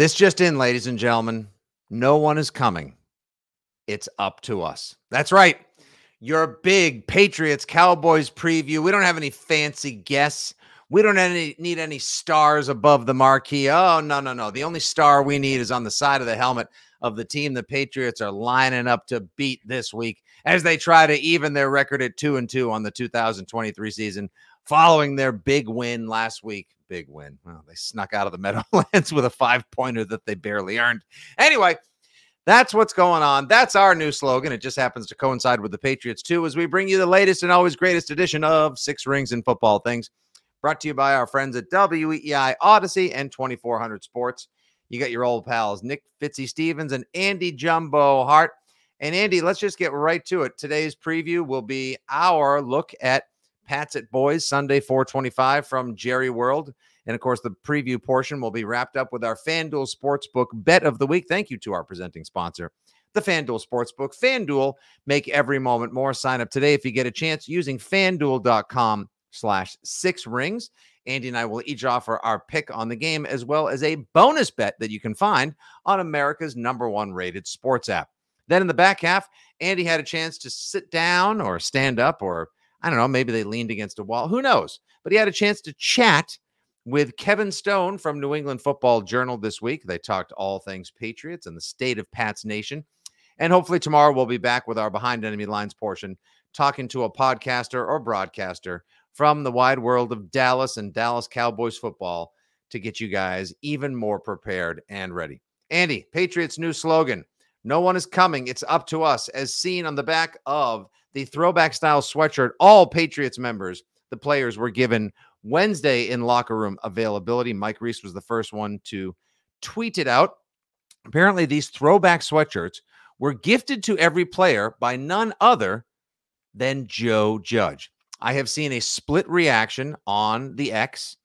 This just in, ladies and gentlemen. No one is coming. It's up to us. That's right. Your big Patriots Cowboys preview. We don't have any fancy guests. We don't any, need any stars above the marquee. Oh, no, no, no. The only star we need is on the side of the helmet of the team the Patriots are lining up to beat this week as they try to even their record at 2 and 2 on the 2023 season following their big win last week. Big win. Well, they snuck out of the Meadowlands with a five pointer that they barely earned. Anyway, that's what's going on. That's our new slogan. It just happens to coincide with the Patriots, too, as we bring you the latest and always greatest edition of Six Rings and Football Things, brought to you by our friends at WEEI Audacy and 2400 Sports. You got your old pals, Nick Fitzy Stevens and Andy Jumbo Hart. And Andy, let's just get right to it. Today's preview will be our look at Pats at Boys Sunday 425 from Jerry World. And of course, the preview portion will be wrapped up with our FanDuel Sportsbook bet of the week. Thank you to our presenting sponsor, the FanDuel Sportsbook. FanDuel, make every moment more. Sign up today if you get a chance using fanduel.com slash six rings. Andy and I will each offer our pick on the game as well as a bonus bet that you can find on America's number one rated sports app. Then in the back half, Andy had a chance to sit down or stand up or I don't know, maybe they leaned against a wall. Who knows? But he had a chance to chat with Kevin Stone from New England Football Journal this week. They talked all things Patriots and the state of Pat's Nation. And hopefully tomorrow we'll be back with our behind enemy lines portion, talking to a podcaster or broadcaster from the wide world of Dallas and Dallas Cowboys football to get you guys even more prepared and ready. Andy, Patriots' new slogan No one is coming. It's up to us, as seen on the back of the throwback style sweatshirt all Patriots members, the players were given Wednesday in locker room availability. Mike Reiss was the first one to tweet it out. Apparently, these throwback sweatshirts were gifted to every player by none other than Joe Judge. I have seen a split reaction on the X,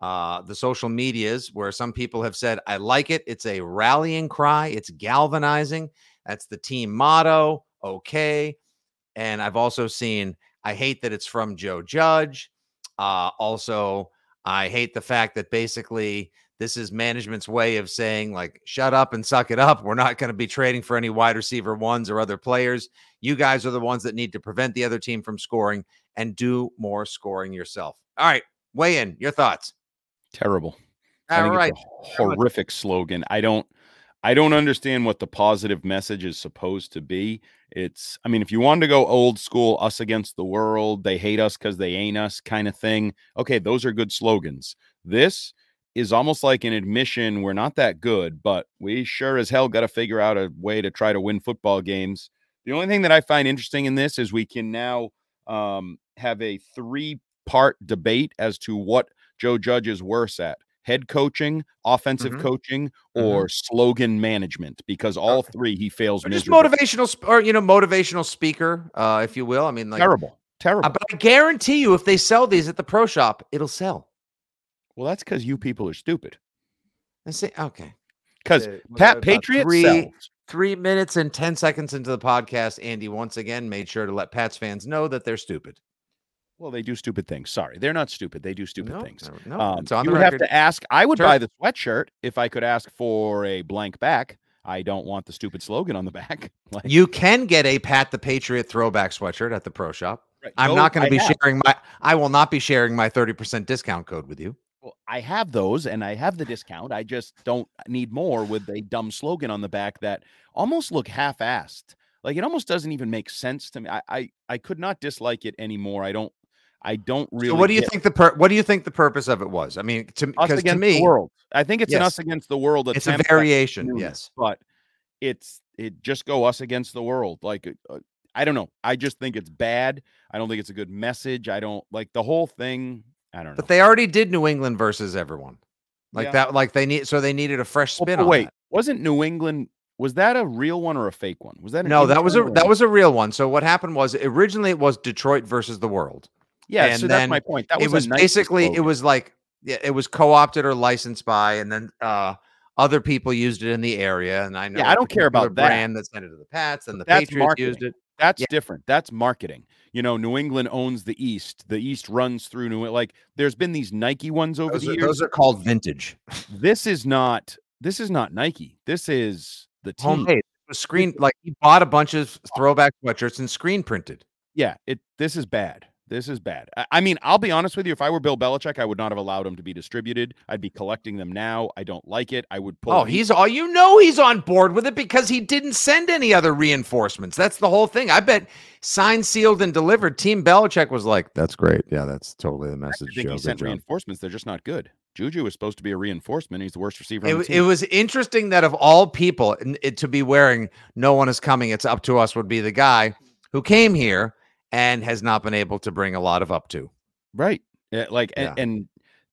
uh, the social medias, where some people have said, I like it. It's a rallying cry, it's galvanizing. That's the team motto. Okay. And I've also seen, I hate that it's from Joe Judge. Uh, also, I hate the fact that basically this is management's way of saying, like, shut up and suck it up. We're not going to be trading for any wide receiver ones or other players. You guys are the ones that need to prevent the other team from scoring and do more scoring yourself. All right, weigh in. Your thoughts? Terrible. All right. horrific slogan. I don't I don't understand what the positive message is supposed to be. It's, I mean, if you wanted to go old school, us against the world, they hate us because they ain't us kind of thing. Okay, those are good slogans. This is almost like an admission we're not that good, but we sure as hell got to figure out a way to try to win football games. The only thing that I find interesting in this is we can now um, have a three part debate as to what Joe Judge is worse at head coaching, offensive mm-hmm. coaching, or mm-hmm. slogan management because all three he fails. Or just motivational or you know motivational speaker, uh, if you will. I mean, like terrible, terrible. Uh, but I guarantee you, if they sell these at the pro shop, it'll sell. Well, that's because you people are stupid. I say okay. Because uh, Pat Patriot three, sells. Three minutes and ten seconds into the podcast, Andy once again made sure to let Pats fans know that they're stupid. Well, they do stupid things. Sorry, they're not stupid. They do stupid No, things. no, Um, it's on you the have to ask. I would Sure. buy the sweatshirt if I could ask for a blank back. I don't want the stupid slogan on the back. Like, You can get a Pat the Patriot throwback sweatshirt at the pro shop. right, I'm those not going to be have. sharing my. I will not be sharing my 30% discount code with you. Well, I have those and I have the discount. I just don't need more with a dumb slogan on the back that almost look half-assed. Like it almost doesn't even make sense to me. I I, I could not dislike it anymore. I don't I don't really so what do you get think the What do you think the purpose of it was? I mean, to us because to against me, the world. I think it's an us against the world it's a variation. Yes. but it's it just go us against the world. Like uh, I don't know. I just think it's bad. I don't think it's a good message. I don't like the whole thing. I don't know. But they already did New England versus everyone. Like Yeah. that. Like they need. So they needed a fresh spin but on wait, that. wasn't New England? Was that a real one or a fake one? Was that No, that was a that was a real one. So what happened was originally it was Detroit versus the world. Yeah. and so that's my point. That was it was nice basically it was like yeah, it was co-opted or licensed by, and then uh other people used it in the area. And I know I a don't care about that. brand that sent it to the Pats, and the That's Patriots used it. That's yeah. different. That's marketing. You know, New England owns the East. The East runs through New. England. Like, there's been these Nike ones over Those the are, years. those are called vintage. this is not. This is not Nike. This is the team. Homemade. It screen like he bought a bunch of throwback sweatshirts and screen printed. Yeah, it. This is bad. This is bad. I, I mean, I'll be honest with you. If I were Bill Belichick, I would not have allowed them to be distributed. I'd be collecting them now. I don't like it. I would pull. Oh, he's all you know he's on board with it because he didn't send any other reinforcements. That's the whole thing. I bet signed, sealed, and delivered. Team Belichick was like, "That's great. Yeah, that's totally the I message." think Joe. he sent job." reinforcements. They're just not good. Juju is supposed to be a reinforcement. He's the worst receiver. on It, the it was interesting that of all people it, to be wearing "No one is coming, it's up to us" would be the guy who came here and has not been able to bring a lot of up to. Right. Eh, like Yeah. and, and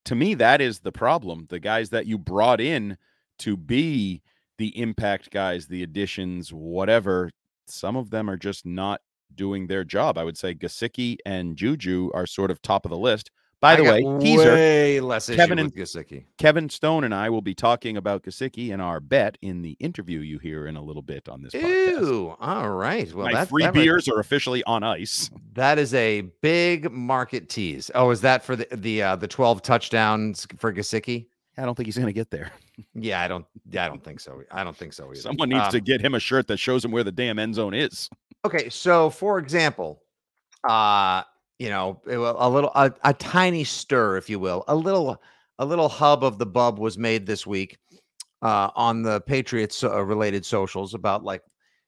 to me that is the problem. The guys that you brought in to be the impact guys, the additions, whatever, some of them are just not doing their job. I would say Gesicki and Juju are sort of top of the list. By the way, teaser way less Kevin and- Gesicki. Kevin Stone and I will be talking about Gesicki and our bet in the interview you hear in a little bit on this podcast. Ew! All right. Well, My free that beers are officially on ice. That is a big market tease. Oh, is that for the the uh, the twelve touchdowns for Gesicki? I don't think he's going to get there. Yeah, I don't. Yeah, I don't think so. I don't think so either. Someone needs Um, to get him a shirt that shows him where the damn end zone is. Okay, so for example, uh, you know, a little a, a tiny stir, if you will, a little a little hub of the bub was made this week uh, on the Patriots uh, related socials about like,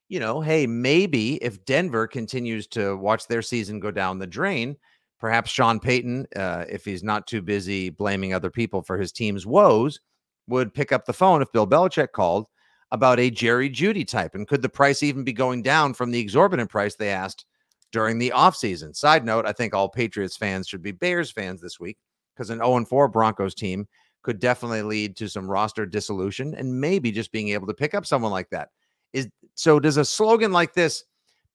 you know, hey, maybe if Denver continues to watch their season go down the drain, perhaps Sean Payton, uh, if he's not too busy blaming other people for his team's woes, would pick up the phone if Bill Belichick called about a Jerry Jeudy type. And could the price even be going down from the exorbitant price they asked during the offseason? Side note, I think all Patriots fans should be Bears fans this week because an 0 4 Broncos team could definitely lead to some roster dissolution and maybe just being able to pick up someone like that. Is so does a slogan like this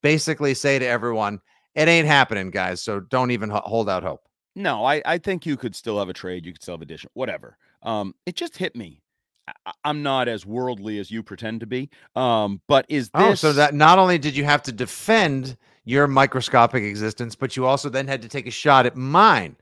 basically say to everyone, it ain't happening, guys. So don't even ho- hold out hope. No, I, I think you could still have a trade. You could still have addition, whatever. Um, it just hit me. I- I'm not as worldly as you pretend to be. Um, but is this Oh, so that not only did you have to defend your microscopic existence, but you also then had to take a shot at mine.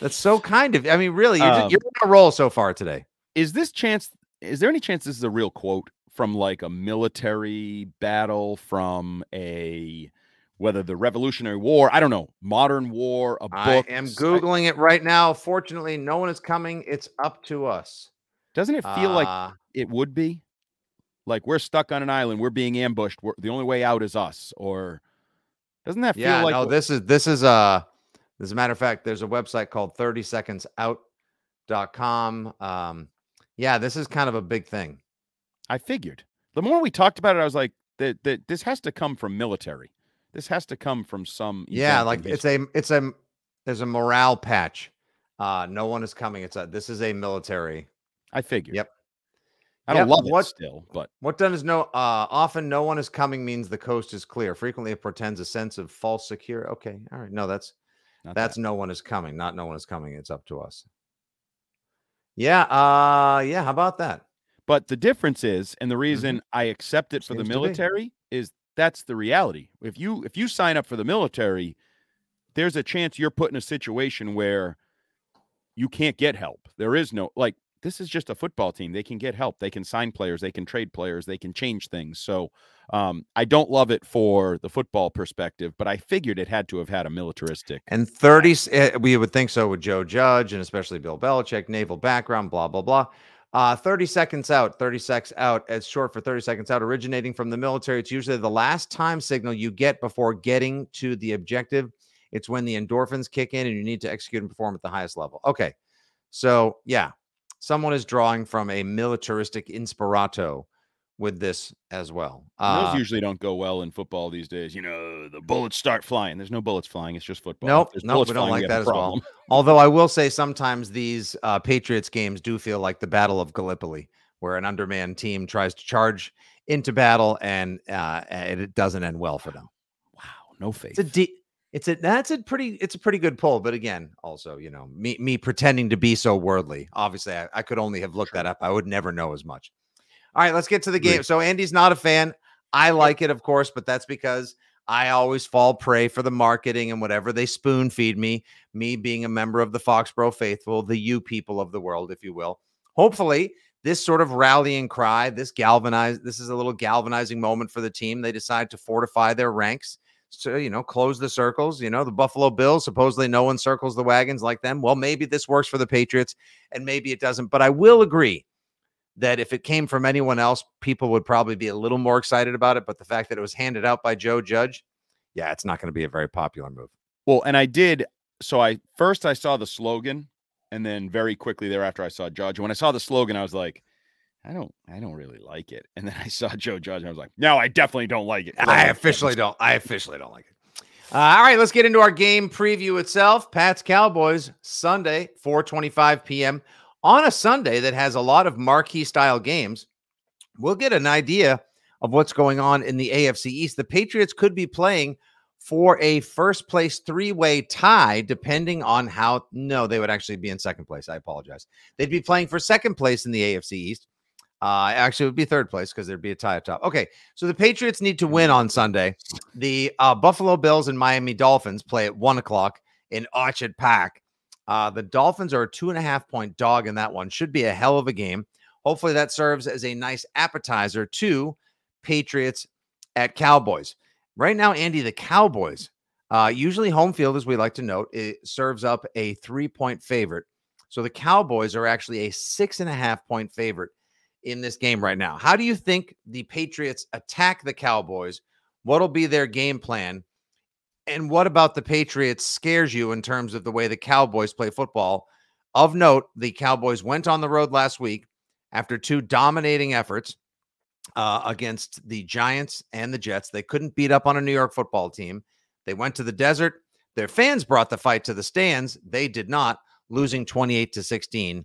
That's so kind of. I mean, really, you're, Um, you're on a roll so far today. is this chance? Is there any chance this is a real quote from like a military battle from a whether the Revolutionary War? I don't know, modern war, a book. I am googling it right now. Fortunately, no one is coming. It's up to us. Doesn't it feel like Uh, it would be? Like we're stuck on an island, we're being ambushed. We're, the only way out is us, or doesn't that yeah, feel like Yeah, no. what- This is this is uh as a matter of fact, there's a website called 30secondsout.com. Um, yeah, this is kind of a big thing. I figured. The more we talked about it, I was like, that that this has to come from military. This has to come from some. Yeah, like it's a it's a there's a morale patch. Uh, no one is coming. It's a this is a military. I figured. Yep. I don't Yep, love what- it still, but What done is no uh often no one is coming means the coast is clear. Frequently it portends a sense of false secure. Okay. All right. No, that's not that's that. no one is coming. Not no one is coming. It's up to us. Yeah, uh yeah, how about that? But the difference is, and the reason I accept it for the Mm-hmm. Seems to be. military is that's the reality. If you if you sign up for the military, there's a chance you're put in a situation where you can't get help. There is no like this is just a football team. They can get help. They can sign players. They can trade players. They can change things. So um, I don't love it for the football perspective, but I figured it had to have had a militaristic. And 30, eh, we would think so with Joe Judge and especially Bill Belichick, naval background, blah, blah, blah. Uh, 30 seconds out, 30 seconds out, as short for 30 seconds out, originating from the military. It's usually the last time signal you get before getting to the objective. It's when the endorphins kick in and you need to execute and perform at the highest level. Okay. So, yeah, someone is drawing from a militaristic inspirato with this as well. Uh, Those usually don't go well in football these days. You know, the bullets start flying. There's no bullets flying. It's just football. Nope, nope, we don't like that as well. Although I will say sometimes these uh, Patriots games do feel like the Battle of Gallipoli, where an undermanned team tries to charge into battle and uh, it doesn't end well for them. Wow, no faith. It's a deep it's a that's a pretty it's a pretty good pull, but again, also you know me me pretending to be so worldly. Obviously, I, I could only have looked sure. that up. I would never know as much. All right, let's get to the game. So Andy's not a fan. I like it, of course, but that's because I always fall prey for the marketing and whatever they spoon feed me. Me being a member of the Foxborough faithful, the you people of the world, if you will. Hopefully, this sort of rallying cry, this galvanize, this is a little galvanizing moment for the team. They decide to fortify their ranks so, you know, close the circles. You know, the Buffalo Bills, supposedly no one circles the wagons like them. Well, maybe this works for the Patriots and maybe it doesn't. But I will agree that if it came from anyone else, people would probably be a little more excited about it. But the fact that it was handed out by Joe Judge, yeah, it's not going to be a very popular move. Well, and I did. So I first I saw the slogan, and then very quickly thereafter I saw Judge. When I saw the slogan, I was like, I don't I don't really like it. And then I saw Joe Judge and I was like, no, I definitely don't like it. I officially don't. I officially don't like it. Uh, all right, let's get into our game preview itself. Pats Cowboys Sunday, 4:25 p.m. on a Sunday that has a lot of marquee style games. We'll get an idea of what's going on in the AFC East. The Patriots could be playing for a first place three way tie, depending on how. No, they would actually be in second place. I apologize. They'd be playing for second place in the AFC East uh, actually, it would be third place because there'd be a tie at top. Okay, so the Patriots need to win on Sunday. The uh, Buffalo Bills and Miami Dolphins play at one o'clock in Orchard Park. Uh, the Dolphins are a two and a half point dog in that one. Should be a hell of a game. Hopefully, that serves as a nice appetizer to Patriots at Cowboys. Right now, Andy, the Cowboys, uh, usually home field, as we like to note, it serves up a three point favorite. So the Cowboys are actually a six and a half point favorite in this game right now. How do you think the Patriots attack the Cowboys? What'll be their game plan? And what about the Patriots scares you in terms of the way the Cowboys play football? Of note, the Cowboys went on the road last week after two dominating efforts uh, against the Giants and the Jets. They couldn't beat up on a New York football team. They went to the desert. Their fans brought the fight to the stands. They did not, losing 28 to 16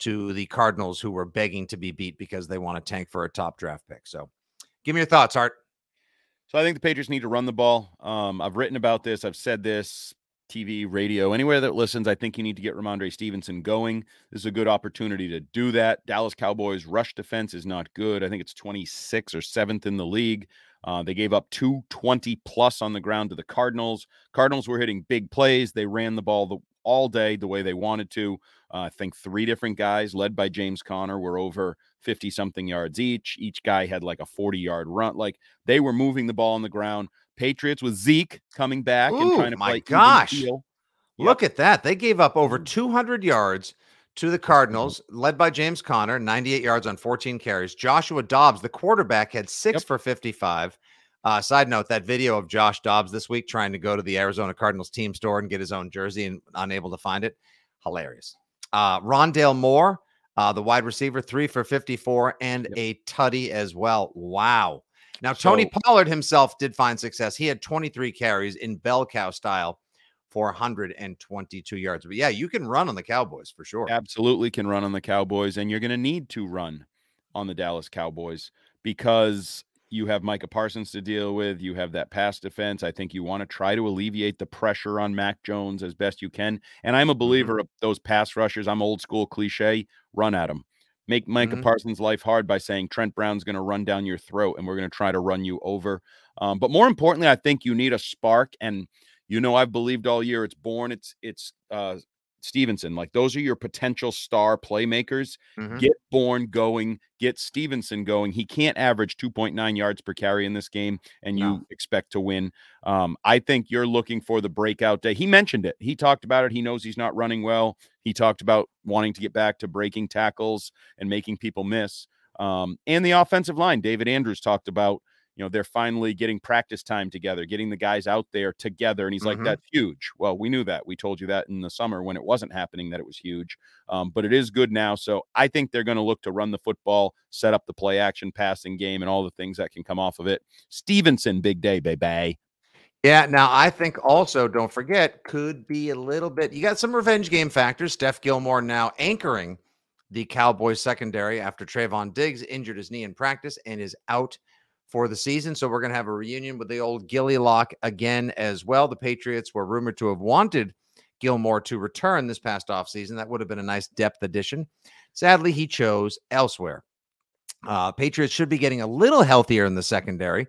to the Cardinals, who were begging to be beat because they want to tank for a top draft pick. So, give me your thoughts, Art. So, I think the Patriots need to run the ball. Um, I've written about this. I've said this. TV, radio, anywhere that listens, I think you need to get Rhamondre Stevenson going. This is a good opportunity to do that. Dallas Cowboys rush defense is not good. I think it's 26 or 7th in the league. Uh, they gave up 220 plus on the ground to the Cardinals. Cardinals were hitting big plays. They ran the ball the, all day the way they wanted to. Uh, I think three different guys, led by James Conner, were over 50 something yards each. Each guy had like a 40 yard run. Like they were moving the ball on the ground. Patriots with Zeke coming back Ooh, and trying to. Oh my play. gosh. Yep. Look at that. They gave up over 200 yards to the mm-hmm. Cardinals, led by James Conner, 98 yards on 14 carries. Joshua Dobbs, the quarterback, had six yep. for 55. Uh, side note: that video of Josh Dobbs this week trying to go to the Arizona Cardinals team store and get his own jersey and unable to find it, hilarious. Uh, Rondale Moore, uh, the wide receiver, three for 54 and yep. a tutty as well. Wow. Now, Tony so, Pollard himself did find success. He had 23 carries in bell cow style for 122 yards. But yeah, you can run on the Cowboys for sure. Absolutely can run on the Cowboys. And you're going to need to run on the Dallas Cowboys because you have Micah Parsons to deal with. You have that pass defense. I think you want to try to alleviate the pressure on Mac Jones as best you can. And I'm a believer mm-hmm. of those pass rushers. I'm old school cliche. Run at them. Make Micah mm-hmm. Parsons' life hard by saying Trent Brown's going to run down your throat and we're going to try to run you over. Um, but more importantly, I think you need a spark. And You know, I've believed all year it's Bourne. it's it's uh Stevenson. Like those are your potential star playmakers. Mhm. Get Bourne going, get Stevenson going. He can't average 2.9 yards per carry in this game, and you expect to win. Um, I think you're looking for the breakout day. He mentioned it. He talked about it. He knows he's not running well. He talked about wanting to get back to breaking tackles and making people miss. Um, and the offensive line, David Andrews talked about, you know, they're finally getting practice time together, getting the guys out there together. And he's like, Mhm. that's huge. Well, we knew that. We told you that in the summer when it wasn't happening, that it was huge. Um, but it is good now. So I think they're going to look to run the football, set up the play action passing game, and all the things that can come off of it. Stevenson, big day, baby. Yeah. Now, I think also, don't forget, could be a little bit. You got some revenge game factors. Steph Gilmore now anchoring the Cowboys secondary after Trevon Diggs injured his knee in practice and is out for the season. So we're going to have a reunion with the old Gilly Lock again as well. The Patriots were rumored to have wanted Gilmore to return this past offseason. That would have been a nice depth addition. Sadly, he chose elsewhere. Uh, Patriots should be getting a little healthier in the secondary.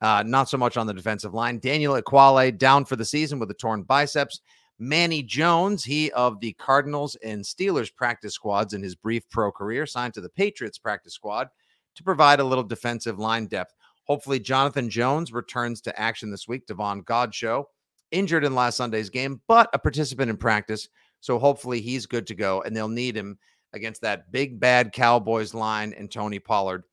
Uh, not so much on the defensive line. Daniel Ekuale down for the season with a torn biceps. Manny Jones, he of the Cardinals and Steelers practice squads in his brief pro career, signed to the Patriots practice squad to provide a little defensive line depth. Hopefully, Jonathan Jones returns to action this week. Davon Godchaux, injured in last Sunday's game, but a participant in practice. So hopefully he's good to go, and they'll need him against that big bad Cowboys line and Tony Pollard,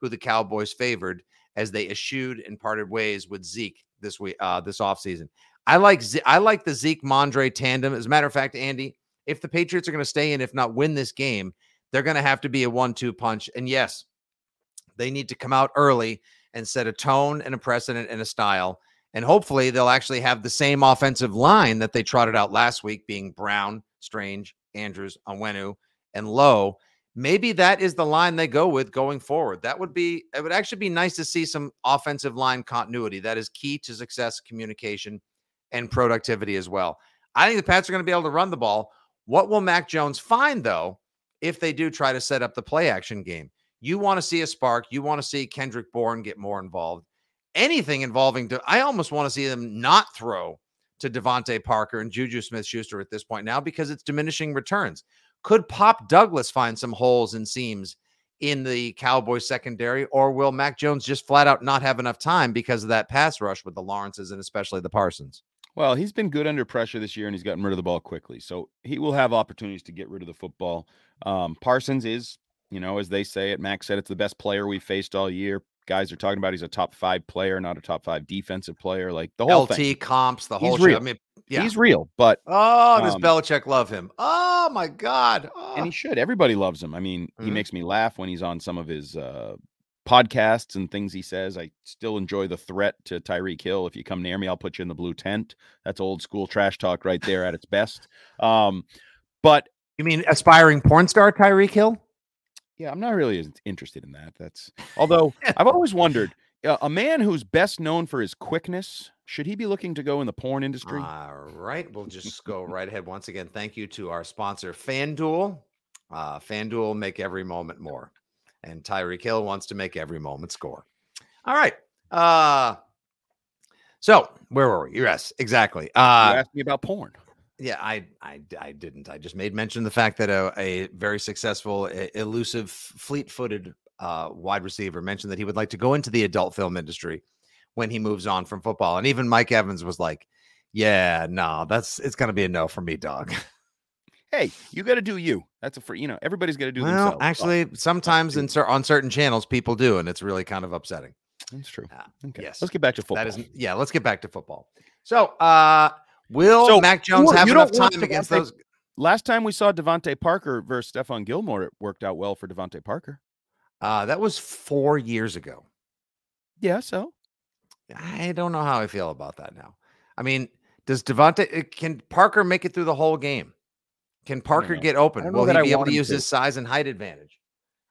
who the Cowboys favored as they eschewed and parted ways with Zeke this week, uh, this offseason. I like Ze- I like the Zeke Mondre tandem. As a matter of fact, Andy, if the Patriots are going to stay in, if not win this game, they're going to have to be a one-two punch. And yes, they need to come out early and set a tone and a precedent and a style. And hopefully they'll actually have the same offensive line that they trotted out last week, being Brown, Strange, Andrews, Onwenu, and Lowe. Maybe that is the line they go with going forward. That would be it would actually be nice to see some offensive line continuity. That is key to success, communication, and productivity as well. I think the Pats are going to be able to run the ball. What will Mac Jones find though if they do try to set up the play action game? You want to see a spark. You want to see Kendrick Bourne get more involved. Anything involving, De- I almost want to see them not throw to DeVante Parker and Juju Smith Schuster at this point now because it's diminishing returns. Could Pop Douglas find some holes and seams in the Cowboys secondary, or will Mac Jones just flat out not have enough time because of that pass rush with the Lawrences and especially the Parsons? Well, he's been good under pressure this year and he's gotten rid of the ball quickly. So he will have opportunities to get rid of the football. Um, Parsons is, you know, as they say it, Max said it's the best player we've faced all year. Guys are talking about he's a top five player, not a top five defensive player. Like the whole LT thing. comps, the He's whole shit. I mean, yeah. He's real, but oh, does um, Belichick love him? Oh my God. and Oh. he should. Everybody loves him. I mean, he Mhm. makes me laugh when he's on some of his uh, podcasts and things he says. I still enjoy the threat to Tyreek Hill. If you come near me, I'll put you in the blue tent. That's old school trash talk right there at its best. Um, but You mean aspiring porn star Tyreek Hill? Yeah, I'm not really interested in that. That's although I've always wondered uh, a man who's best known for his quickness should he be looking to go in the porn industry? All right. We'll just go right ahead. Once again, thank you to our sponsor, FanDuel. Uh, FanDuel make every moment more. And Tyreek Hill wants to make every moment score. All right. Uh so where were we? Yes, exactly. Uh, you asked me about porn. Yeah, I, I I didn't. I just made mention of the fact that a, a very successful, elusive, fleet-footed uh, wide receiver mentioned that he would like to go into the adult film industry when he moves on from football. And even Mike Evans was like, "Yeah, no, that's it's going to be a no for me, dog." Hey, you got to do you. That's a free. You know, everybody's got to do well, themselves. Oh, actually, sometimes in cer- on certain channels, people do, and it's really kind of upsetting. that's true. Ah, Okay, yes, let's get back to football. That is, yeah. Let's get back to football. So, uh, will So, Mac Jones have enough time against those? Last time we saw DeVante Parker versus Stephon Gilmore, it worked out well for DeVante Parker. Uh, that was four years ago. Yeah, so I don't know how I feel about that now. I mean, does DeVante can Parker make it through the whole game? Can Parker get open? Will he I be able to use to. his size and height advantage?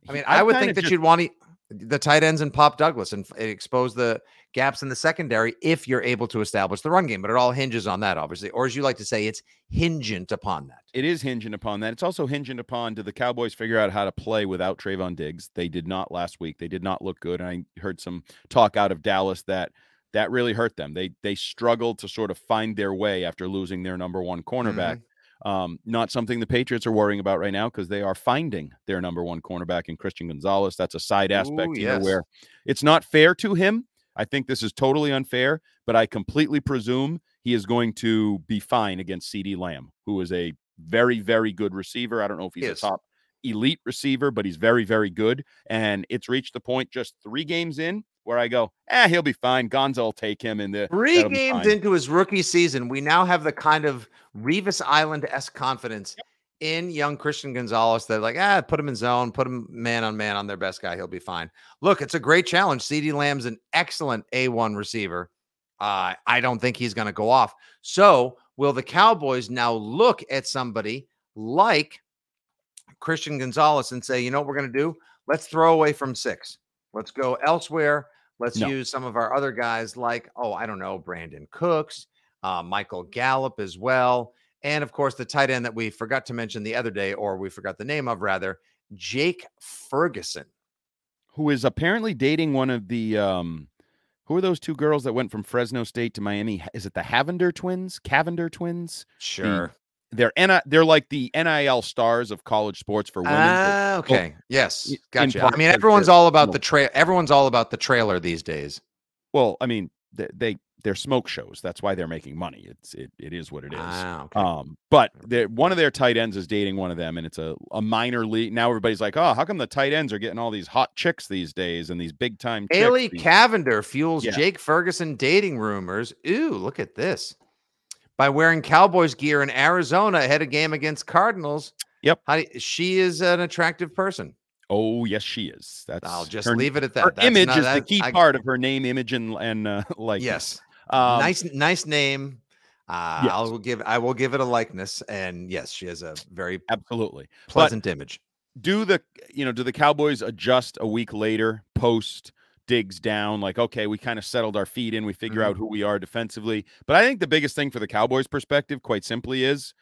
I mean, I've I would think that just- you'd want to, the tight ends and Pop Douglas and f- expose the gaps in the secondary if you're able to establish the run game. But it all hinges on that, obviously, or as you like to say, it's hingent upon that. it is hinging upon that. It's also hinging upon do the Cowboys figure out how to play without Trevon Diggs? They did not last week. They did not look good. And I heard some talk out of Dallas that that really hurt them. They they struggled to sort of find their way after losing their number one cornerback. Mm-hmm. Um, not something the Patriots are worrying about right now because they are finding their number one cornerback in Christian Gonzalez. That's a side aspect Ooh, yes. where it's not fair to him. I think this is totally unfair, but I completely presume he is going to be fine against CeeDee Lamb, who is a very, very good receiver. I don't know if he's Yes. a top elite receiver, but he's very, very good. And it's reached the point just three games in where I go, eh, he'll be fine. Gonzo will take him in the Three games into his rookie season, we now have the kind of Revis Island esque confidence in young Christian Gonzalez that, like, ah, put him in zone, put him man on man on their best guy. He'll be fine. Look, it's a great challenge. CeeDee Lamb's an excellent A1 receiver. Uh, I don't think he's going to go off. So, will the Cowboys now look at somebody like Christian Gonzalez and say, you know what we're going to do? Let's throw away from six. Let's go elsewhere. Let's No. use some of our other guys like, oh, I don't know, Brandin Cooks, uh, Michael Gallup as well. And of course, the tight end that we forgot to mention the other day, or we forgot the name of rather, Jake Ferguson. who is apparently dating one of the um who are those two girls that went from Fresno State to Miami? Is it the Havender twins? Cavinder twins? Sure. They're N- they're like the NIL stars of college sports for women. Ah, okay. yes. Gotcha. I mean, everyone's all about the trail. Everyone's all about the trailer these days. well, I mean, they, they they're smoke shows. That's why they're making money. It's it, it is what it is. Ah, okay. Um, but one of their tight ends is dating one of them, and it's a, a minor league. Now everybody's like, oh, how come the tight ends are getting all these hot chicks these days and these big time? Haley These- Cavinder fuels Yeah. Jake Ferguson dating rumors. Ooh, look at this. By wearing Cowboys gear in Arizona ahead of game against Cardinals. Yep. How do she is an attractive person. Oh, yes, she is. That's I'll just her, leave it at that. her That's image not- is the key I- part of her name, image, and and uh, like Yes. Um, nice, nice name. Uh, yes. I will give. I will give it a likeness, and yes, she has a very absolutely. But pleasant image. do the you know do the Cowboys adjust a week later post Diggs down like okay we kind of settled our feet in we figure Mm-hmm. out who we are defensively but I think the biggest thing for the Cowboys perspective quite simply is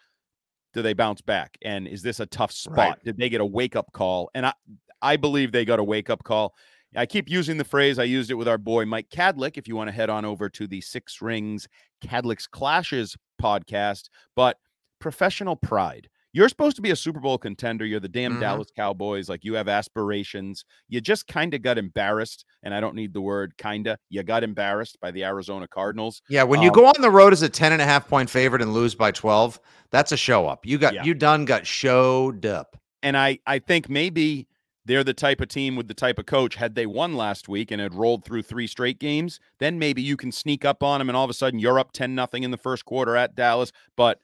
do they bounce back and is this a tough spot Right. did they get a wake up call and I I believe they got a wake up call I keep using the phrase I used it with our boy Mike Kadlick if you want to head on over to the Six Rings Kadlick's Clashes podcast but professional pride you're supposed to be a Super Bowl contender. You're the damn Mhm. Dallas Cowboys. Like you have aspirations. You just kind of got embarrassed. And I don't need the word kinda. You got embarrassed by the Arizona Cardinals. Yeah, when you Um, go on the road as a 10 and a half point favorite and lose by 12, that's a show up. You got Yeah. you done got showed up. And I, I think maybe they're the type of team with the type of coach. Had they won last week and had rolled through three straight games, then maybe you can sneak up on them and all of a sudden you're up 10 nothing in the first quarter at Dallas. But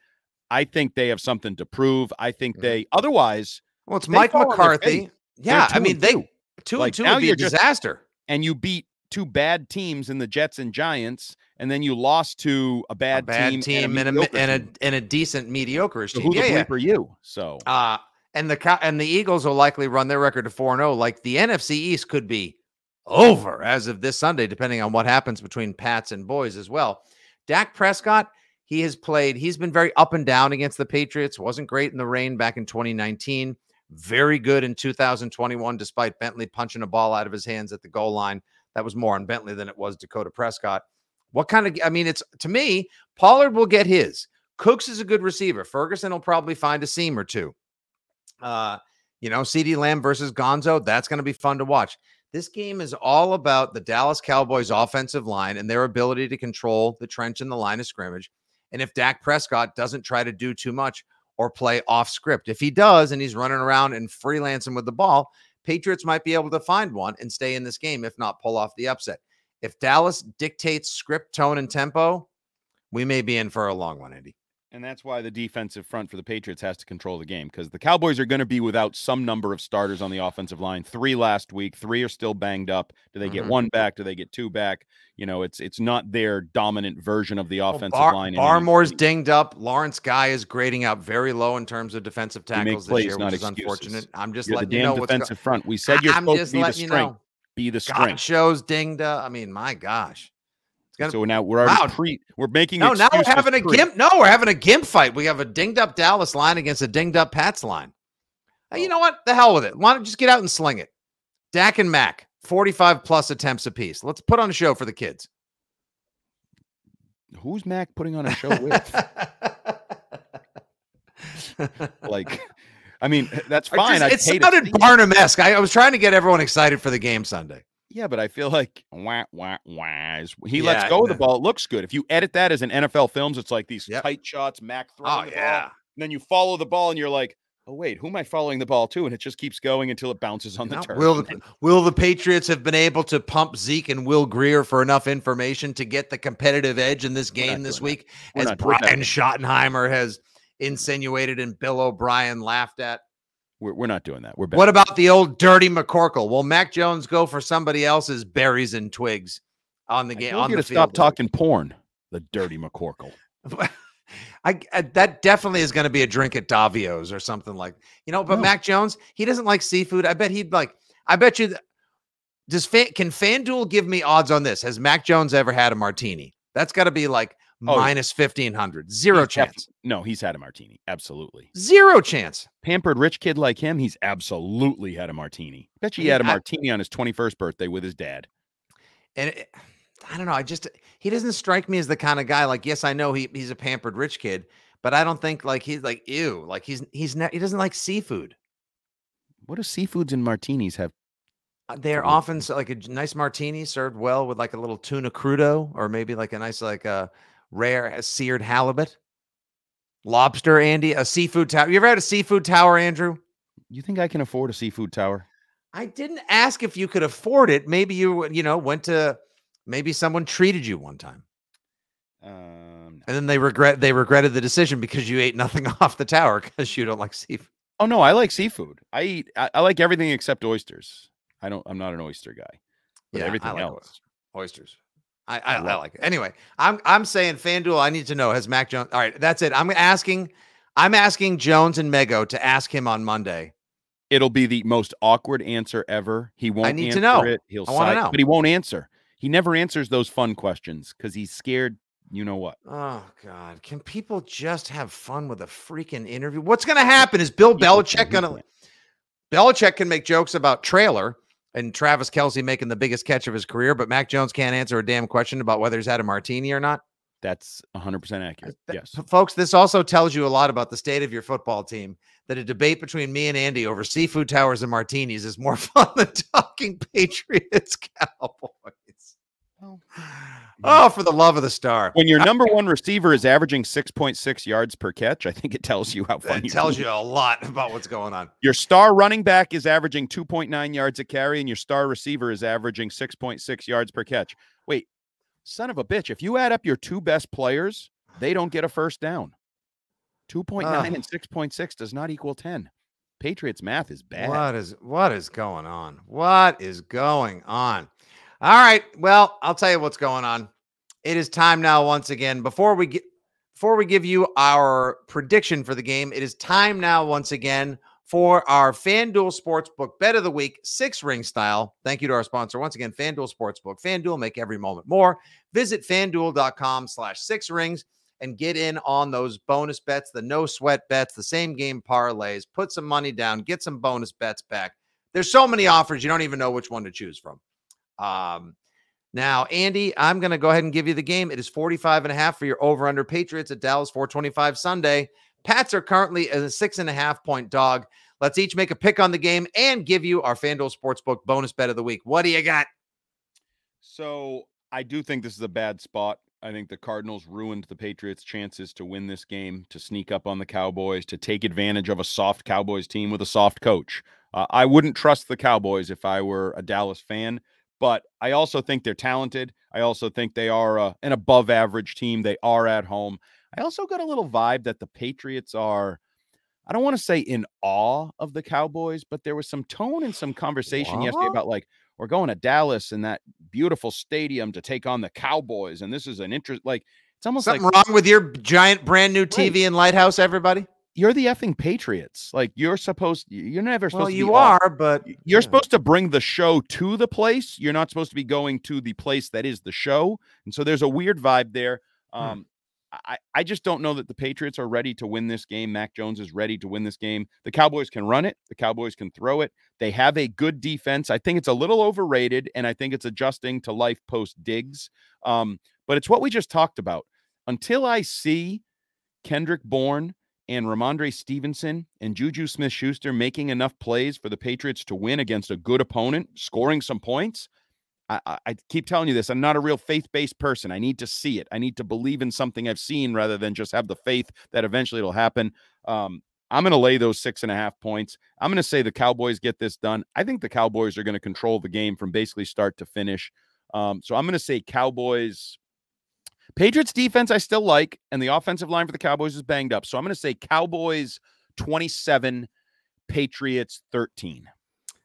I think they have something to prove. I think Mhm. they other,wise Well, it's Mike fall on their McCarthy. Yeah, I mean they two. two Like, and two now would be a you're just- disaster. and you beat two bad teams in the Jets and Giants, and then you lost to a A bad, bad team, team, and, a, mediocre and team. a and a decent mediocre So team. who Yeah, the yeah. bleep are you? So Uh and the and the Eagles will likely run their record to 4 0. Like the NFC East could be over as of this Sunday, depending on what happens between Pats and Boys as well. Dak Prescott, he has played, he's been very up and down against the Patriots. Wasn't great in the rain back in 2019. Very good in 2021, despite Bentley punching a ball out of his hands at the goal line. That was more on Bentley than it was Dakota Prescott. What kind of, I mean, it's to me, Pollard will get his. Cooks is a good receiver. Ferguson will probably find a seam or two. Uh, you know, CeeDee Lamb versus Gonzo, that's going to be fun to watch. This game is all about the Dallas Cowboys offensive line and their ability to control the trench and the line of scrimmage. And if Dak Prescott doesn't try to do too much or play off script, if he does and he's running around and freelancing with the ball, Patriots might be able to find one and stay in this game, if not pull off the upset. If Dallas dictates script, tone, and tempo, we may be in for a long one, Andy. And that's why the defensive front for the Patriots has to control the game because the Cowboys are going to be without some number of starters on the offensive line. Three last week, three are still banged up. Do they get Mhm. one back? Do they get two back? You know, it's it's not their dominant version of the Well, offensive Bar- line. in Barmore's dinged up. Lawrence Guy is grading out very low in terms of defensive tackles this year, which is excuses. unfortunate. I'm just You're the letting you damn know what's defensive go- front. We said you're I'm supposed to be the letting you strength. know. Be the God strength. shows dinged up. I mean, my gosh. Gonna So now we're already Wow. pre. We're making no. Now we're having a pre. gimp. No, we're having a gimp fight. We have a dinged up Dallas line against a dinged up Pats line. You oh. know what? The hell with it. Why don't you just get out and sling it? Dak and Mac, 45 plus attempts apiece. Let's put on a show for the kids. Who's Mac putting on a show with? like, I mean, that's fine. just- it sounded Barnum-esque. I, I was trying to get everyone excited for the game Sunday. Yeah, but I feel like wah wah wah. He Yeah, lets go of the ball. It looks good. If you edit that as an NFL films, it's like these Yep. tight shots, Mac oh, throwing Oh the yeah. ball, and then you follow the ball, and you're like, oh wait, who am I following the ball to? And it just keeps going until it bounces on the turf. will the will the Patriots have been able to pump Zeke and Will Grier for enough information to get the competitive edge in this game this week, as. Brian Schottenheimer has insinuated and Bill O'Brien laughed at? We're, we're not doing that. We're What about the old dirty McCorkle? Will Mac Jones go for somebody else's berries and twigs on the game? On the to stop field? talking porn. The dirty McCorkle. I, I- that definitely is going to be a drink at Davio's or something like you know. But No. Mac Jones, he doesn't like seafood. I bet he'd like. I bet you. th- Does Fan, can FanDuel give me odds on this? Has Mac Jones ever had a martini? That's got to be like Oh, minus fifteen hundred. Zero He's def- chance. No, he's had a martini. Absolutely. Zero chance. Pampered rich kid like him, he's absolutely had a martini. Bet you he had a martini on his 21st birthday with his dad. And it, I don't know. I just he doesn't strike me as the kind of guy. Like, yes, I know he he's a pampered rich kid, but I don't think like he's like ew. Like he's he's not. He doesn't like seafood. What do seafoods and martinis have? Uh, They're often like a nice martini served well with like a little tuna crudo or maybe like a nice like a rare seared halibut, lobster. Andy, a seafood tower. You ever had a seafood tower, Andrew? You think I can afford a seafood tower? I didn't ask if you could afford it. Maybe you you know went to maybe someone treated you one time Um, no. and then they regret they regretted the decision because you ate nothing off the tower because you don't like seafood. Oh no, I like seafood. I eat. I, I like everything except oysters. I don't. I'm not an oyster guy. But everything I like else. oysters. I, I, I like it. Anyway, I'm I'm saying FanDuel. I need to know has Mac Jones. All right, that's it. I'm asking. I'm asking Jones and Mego to ask him on Monday. It'll be the most awkward answer ever. He won't. I need to know. It. He'll side- know. but he won't answer. He never answers those fun questions because he's scared. You know what? Oh God, can people just have fun with a freaking interview? What's going to happen? Is Bill Belichick going to? Belichick can make jokes about trailer and Travis Kelce making the biggest catch of his career, but Mac Jones can't answer a damn question about whether he's had a martini or not. That's 100 percent accurate. Yes. Folks, this also tells you a lot about the state of your football team. That a debate between me and Andy over seafood towers and martinis is more fun than talking Patriots Cowboys. Well, Oh, for the love of the star. When your number one receiver is averaging 6.6 yards per catch, I think it tells you how fun That your tells team you a lot about what's going on. Your star running back is averaging 2.9 yards a carry, and your star receiver is averaging 6.6 yards per catch. Wait, son of a bitch. If you add up your two best players, they don't get a first down. 2.9 Ugh. and 6.6 does not equal 10. Patriots math is bad. What is what is going on? What is going on? All right. Well, I'll tell you what's going on. It is time now once again before we get before we give you our prediction for the game, it is time now once again for our FanDuel Sportsbook Bet of the Week, six ring style. Thank you to our sponsor once again, FanDuel Sportsbook. FanDuel make every moment more. Visit fanduel.com slash six rings and get in on those bonus bets, the no sweat bets, the same game parlays. Put some money down, get some bonus bets back. There's so many offers, you don't even know which one to choose from. Um, now, Andy, I'm going to go ahead and give you the game. It is 45 and a half for your over under Patriots at Dallas 425 Sunday. Pats are currently a six and a half point dog. Let's each make a pick on the game and give you our FanDuel Sportsbook bonus bet of the week. What do you got? So I do think this is a bad spot. I think the Cardinals ruined the Patriots' chances to win this game, to sneak up on the Cowboys, to take advantage of a soft Cowboys team with a soft coach. Uh, I wouldn't trust the Cowboys if I were a Dallas fan, but I also think they're talented. I also think they are uh, an above average team. They are at home. I also got a little vibe that the Patriots are. I don't want to say in awe of the Cowboys, but there was some tone and some conversation yesterday about like, we're going to Dallas and that beautiful stadium to take on the Cowboys. And this is an interest like it's almost Something like wrong with your giant brand new TV and lighthouse, everybody? You're the effing Patriots. Like you're supposed you're never supposed Well, to you off. are, but You're yeah. supposed to bring the show to the place. You're not supposed to be going to the place that is the show. And so there's a weird vibe there. Hmm. Um, I, I just don't know that the Patriots are ready to win this game. Mac Jones is ready to win this game. The Cowboys can run it. The Cowboys can throw it. They have a good defense. I think it's a little overrated, and I think it's adjusting to life post Diggs. Um, but it's what we just talked about. until I see Kendrick Bourne and Rhamondre Stevenson and Juju Smith Schuster making enough plays for the Patriots to win against a good opponent, scoring some points. I, I, I keep telling you this. I'm not a real faith based person. I need to see it. I need to believe in something I've seen rather than just have the faith that eventually it'll happen. Um, I'm going to lay those six and a half points. I'm going to say the Cowboys get this done. I think the Cowboys are going to control the game from basically start to finish. Um, so I'm going to say Cowboys. Patriots defense, I still like, and the offensive line for the Cowboys is banged up. So I'm going to say Cowboys 27, Patriots 13.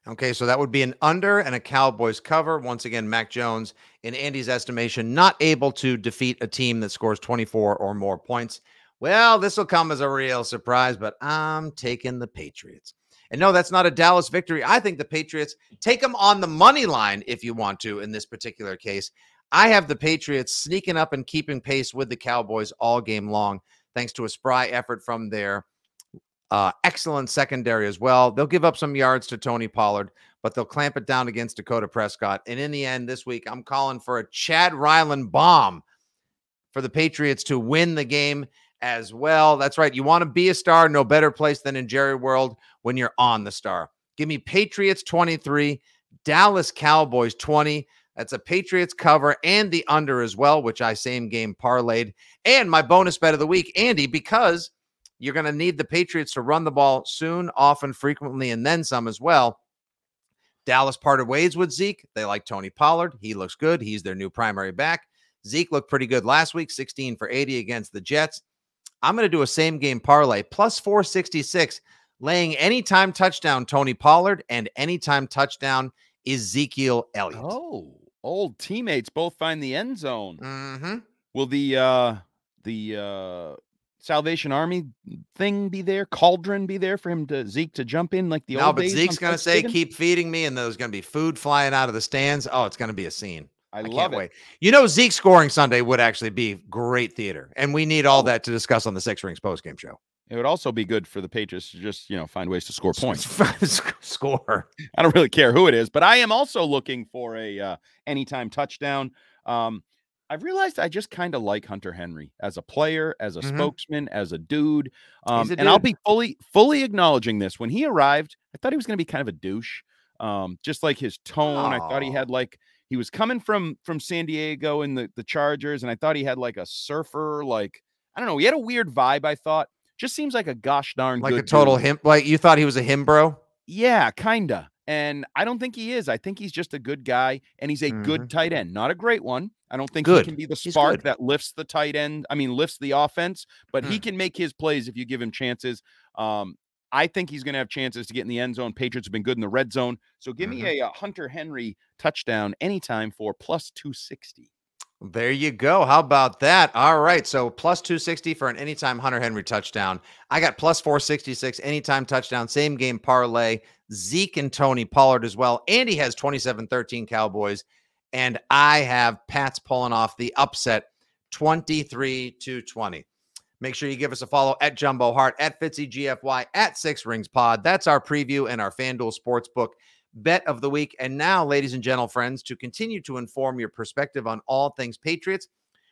Okay, so that would be an under and a Cowboys cover. Once again, Mac Jones, in Andy's estimation, not able to defeat a team that scores 24 or more points. Well, this will come as a real surprise, but I'm taking the Patriots. And no, that's not a Dallas victory. I think the Patriots take them on the money line if you want to in this particular case. I have the Patriots sneaking up and keeping pace with the Cowboys all game long, thanks to a spry effort from their uh, excellent secondary as well. They'll give up some yards to Tony Pollard, but they'll clamp it down against Dakota Prescott. And in the end, this week, I'm calling for a Chad Ryland bomb for the Patriots to win the game as well. That's right. You want to be a star, no better place than in Jerry World when you're on the star. Give me Patriots 23, Dallas Cowboys 20. That's a Patriots cover and the under as well, which I same game parlayed. And my bonus bet of the week, Andy, because you're going to need the Patriots to run the ball soon, often, frequently, and then some as well. Dallas parted ways with Zeke. They like Tony Pollard. He looks good. He's their new primary back. Zeke looked pretty good last week, 16 for 80 against the Jets. I'm going to do a same game parlay plus 466, laying anytime touchdown Tony Pollard and anytime touchdown Ezekiel Elliott. Oh, old teammates both find the end zone. Mm-hmm. Will the uh the uh Salvation Army thing be there? Cauldron be there for him to Zeke to jump in like the no, old but days Zeke's to say, keep feeding me, and there's to be food flying out of the stands. Oh, it's to be a scene. I, I, love can't it. wait. You know, Zeke scoring Sunday would actually be great theater, and we need Oh. all that to discuss on the Six Rings post game show. It would also be good for the Patriots to just, you know, find ways to score points. Score. I don't really care who it is, but I am also looking for a uh, anytime touchdown. Um, I've realized I just kind of like Hunter Henry as a player, as a Mhm. spokesman, as a dude. Um, a and I'll be fully fully acknowledging this. When he arrived, I thought he was going to be kind of a douche. Um, just like his tone, I thought he had like he was coming from from San Diego in the the Chargers, and I thought he had like a surfer, like I don't know, he had a weird vibe. I thought just seems like a gosh darn Like a total dude. him. Like you thought he was a him, bro. Yeah, kinda. And I don't think he is. I think he's just a good guy, and he's a good tight end, not a great one. I don't think Mm-hmm. Good. he can be the spark that lifts the tight end. I mean, lifts the offense, but he Mm. can make his plays if you give him chances. Um, I think he's going to have chances to get in the end zone. Patriots have been good in the red zone, so give Mm-hmm. me a, uh Hunter Henry touchdown anytime for plus two sixty. There you go. How about that? All right. So plus 260 for an anytime Hunter Henry touchdown. I got plus 466 anytime touchdown. Same game parlay. Zeke and Tony Pollard as well. Andy has 27 13 Cowboys. And I have Pats pulling off the upset 23 to 20. Make sure you give us a follow at Jumbo Hart, at Fitzy GFY, at Six Rings Pod. That's our preview and our FanDuel Sportsbook bet of the week. And now, ladies and gentle friends, to continue to inform your perspective on all things Patriots,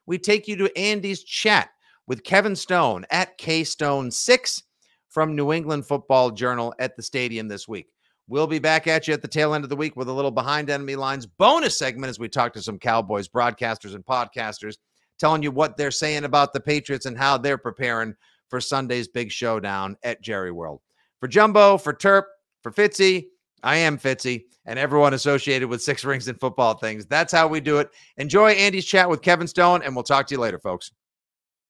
we take you to Andy's chat with Kevin Stone at K Stone 6 from New England Football Journal at the stadium this week. We'll be back at you at the tail end of the week with a little behind enemy lines bonus segment as we talk to some Cowboys broadcasters and podcasters, telling you what they're saying about the Patriots and how they're preparing for Sunday's big showdown at Jerry World. For Jumbo, for Terp, for Fitzy, I am Fitzy, and everyone associated with Six Rings and football things. That's how we do it. Enjoy Andy's chat with Kevin Stone, and we'll talk to you later, folks.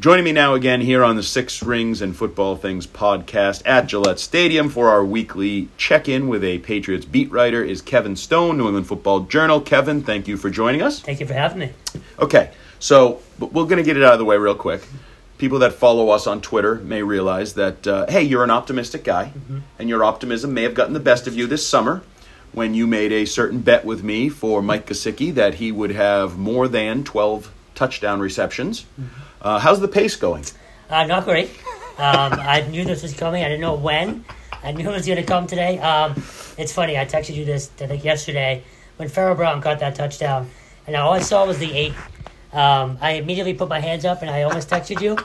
Joining me now again here on the Six Rings and Football Things podcast at Gillette Stadium for our weekly check in with a Patriots beat writer is Kevin Stone, New England Football Journal. Kevin, thank you for joining us. Thank you for having me. Okay, So, but we're going to get it out of the way real quick. People that follow us on Twitter may realize that, uh, hey, you're an optimistic guy, and your optimism may have gotten the best of you this summer when you made a certain bet with me for Mike Gesicki that he would have more than 12 touchdown receptions. Uh, how's the pace going? Uh, not great. Um, I knew this was coming. I didn't know when. I knew it was going to come today. Um, it's funny. I texted you this I think yesterday when Pharaoh Brown caught that touchdown, and all I saw was the eight. Um, I immediately put my hands up and I almost texted you,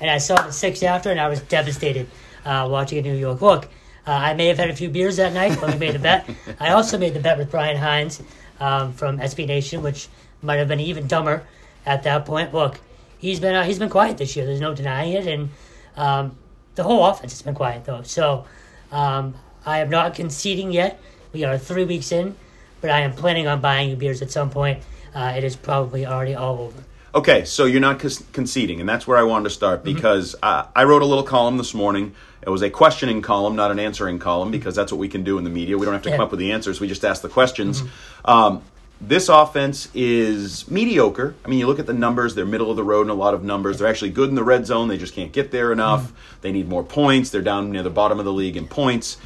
and I saw the six after, and I was devastated uh, watching a New York. Look, uh, I may have had a few beers that night when we made the bet. I also made the bet with Brian Hines um, from SB Nation, which might have been even dumber at that point. Look, he's been uh, he's been quiet this year. There's no denying it, and um, the whole offense has been quiet though. So um, I am not conceding yet. We are three weeks in, but I am planning on buying you beers at some point. Uh, it is probably already all over. Okay, so you're not con- conceding, and that's where I wanted to start because uh, I wrote a little column this morning. It was a questioning column, not an answering column, because that's what we can do in the media. We don't have to come up with the answers; we just ask the questions. Um, this offense is mediocre. I mean, you look at the numbers; they're middle of the road in a lot of numbers. They're actually good in the red zone. They just can't get there enough. They need more points. They're down near the bottom of the league in points.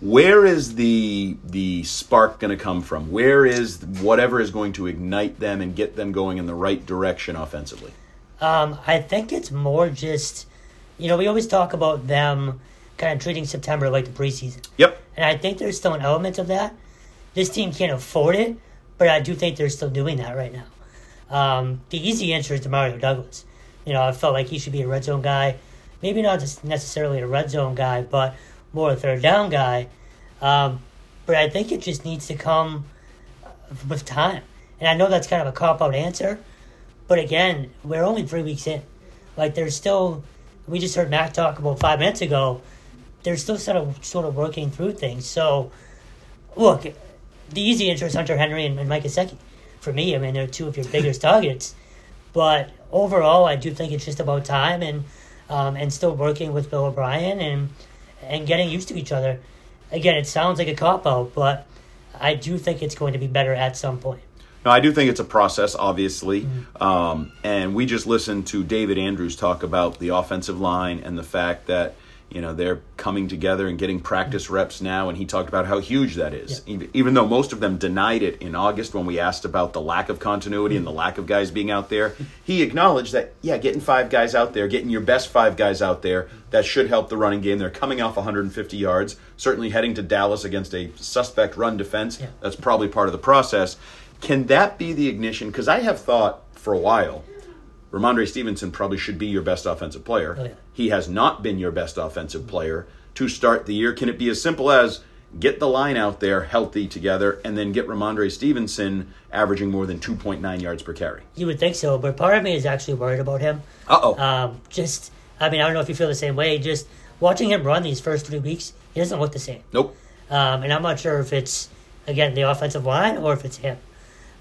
Where is the the spark going to come from? Where is whatever is going to ignite them and get them going in the right direction offensively? Um, I think it's more just, you know, we always talk about them kind of treating September like the preseason. Yep. And I think there's still an element of that. This team can't afford it, but I do think they're still doing that right now. Um, the easy answer is Demario Douglas. You know, I felt like he should be a red zone guy. Maybe not necessarily a red zone guy, but more a third down guy. Um, but I think it just needs to come with time. And I know that's kind of a cop out answer, but again, we're only three weeks in. Like, there's still, we just heard Mac talk about five minutes ago, they're still sort of, sort of working through things. So, look, the easy answer is Hunter Henry and, and Mike Gesicki. For me, I mean, they're two of your biggest targets. But overall, I do think it's just about time and um, and still working with Bill O'Brien and and getting used to each other. Again, it sounds like a cop out, but I do think it's going to be better at some point. No, I do think it's a process, obviously. Um, and we just listened to David Andrews talk about the offensive line and the fact that you know they're coming together and getting practice mm-hmm. reps now. And he talked about how huge that is, even, even though most of them denied it in August when we asked about the lack of continuity and the mm-hmm. lack of guys being out there. He acknowledged that yeah, getting five guys out there, getting your best five guys out there, that should help the running game. They're coming off 150 yards, certainly heading to Dallas against a suspect run defense. Yeah. That's probably part of the process. Can that be the ignition? Because I have thought for a while, Rhamondre Stevenson probably should be your best offensive player. Oh, yeah. He has not been your best offensive player to start the year. Can it be as simple as get the line out there healthy together and then get Rhamondre Stevenson averaging more than 2.9 yards per carry? You would think so, but part of me is actually worried about him. Uh oh. Um, just, I mean, I don't know if you feel the same way. Just watching him run these first three weeks, he doesn't look the same. nope. Um, and I'm not sure if it's, again, the offensive line or if it's him.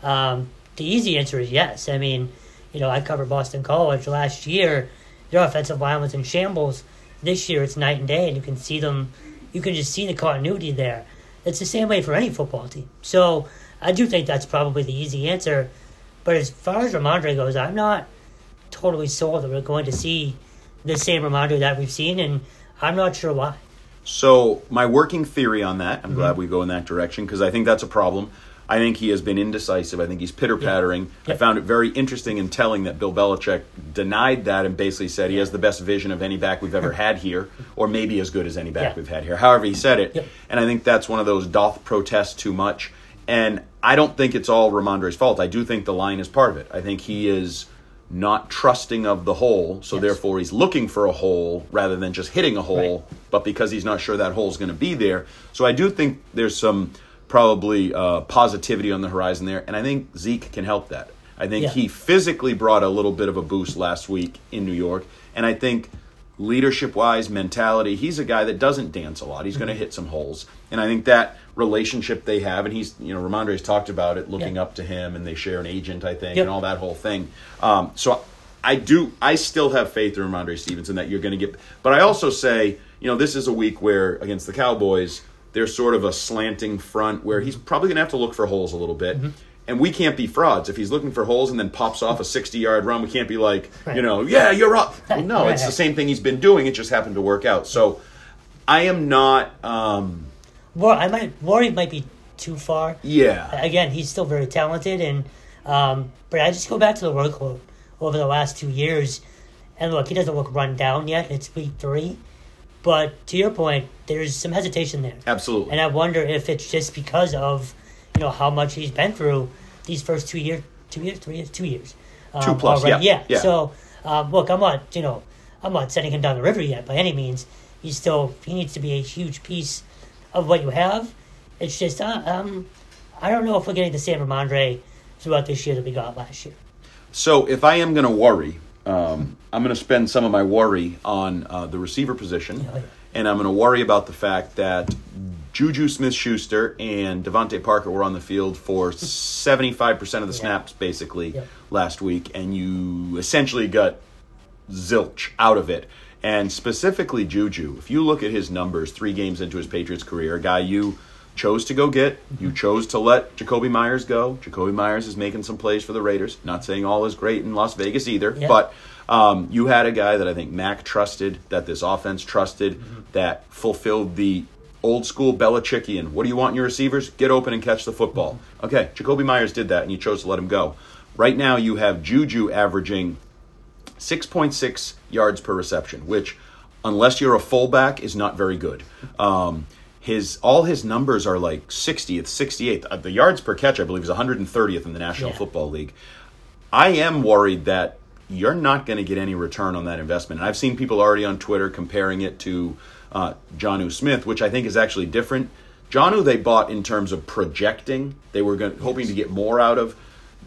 Um, the easy answer is yes. I mean, you know, I covered Boston College last year. Their offensive line was in shambles. This year it's night and day, and you can see them, you can just see the continuity there. It's the same way for any football team. So I do think that's probably the easy answer. But as far as Rhamondre goes, I'm not totally sold that we're going to see the same Rhamondre that we've seen, and I'm not sure why. So my working theory on that, I'm mm-hmm. glad we go in that direction because I think that's a problem. I think he has been indecisive. I think he's pitter pattering. I Yeah. found it very interesting and telling that Bill Belichick denied that and basically said he has the best vision of any back we've ever had here, or maybe as good as any back Yeah. we've had here. However, he said it, and I think that's one of those doth protest too much. And I don't think it's all Rhamondre's fault. I do think the line is part of it. I think he is not trusting of the hole, so Yes. therefore he's looking for a hole rather than just hitting a hole Right. but because he's not sure that hole's going to be there. So I do think there's some probably uh, positivity on the horizon there, and I think Zeke can help that. I think Yeah. he physically brought a little bit of a boost last week in New York, and I think leadership wise, mentality, he's a guy that doesn't dance a lot. He's going to hit some holes, and I think that relationship they have, and he's you know Rhamondre's talked about it, looking Yeah. up to him, and they share an agent, I think, Yep. and all that whole thing. Um, so I do. I still have faith in Rhamondre Stevenson that you're going to get. But I also say, you know, this is a week where against the Cowboys, there's sort of a slanting front where he's probably going to have to look for holes a little bit. And we can't be frauds. If he's looking for holes and then pops off a 60 yard run, we can't be like, Right. you know, yeah, you're up. Well, no, Right. it's the same thing he's been doing. It just happened to work out. So I am not, um, War, I might worry might be too far. yeah. Again, he's still very talented, and um, but I just go back to the workload over the last two years, and look, he doesn't look run down yet. It's week three, but to your point, there's some hesitation there. Absolutely. And I wonder if it's just because of, you know, how much he's been through these first two years, two years, three years, two years. Um, Two plus, already. yeah, yeah. So, um, look, I'm not, you know, I'm not sending him down the river yet by any means. He's still, he needs to be a huge piece of what you have. It's just, uh, um, I don't know if we're getting the same Rhamondre throughout this year that we got last year. So if I am going to worry, um, I'm going to spend some of my worry on uh, the receiver position, and I'm going to worry about the fact that Juju Smith-Schuster and DeVante Parker were on the field for 75% of the snaps basically Yeah. last week, and you essentially got zilch out of it. And specifically Juju, if you look at his numbers three games into his Patriots career, a guy you chose to go get, you chose to let Jakobi Meyers go. Jakobi Meyers is making some plays for the Raiders. Not saying all is great in Las Vegas either, Yeah. but um, you had a guy that I think Mac trusted, that this offense trusted, that fulfilled the old school Belichickian. What do you want in your receivers? Get open and catch the football. Okay, Jakobi Meyers did that, and you chose to let him go. Right now, you have Juju averaging 6.6 yards per reception, which, unless you're a fullback, is not very good. Um, his all his numbers are like 60th, 68th. Uh, The yards per catch, I believe, is 130th in the National Yeah. Football League. I am worried that you're not going to get any return on that investment. And I've seen people already on Twitter comparing it to uh, Jonnu Smith, which I think is actually different. Jonnu they bought in terms of projecting; they were going, hoping to get more out of.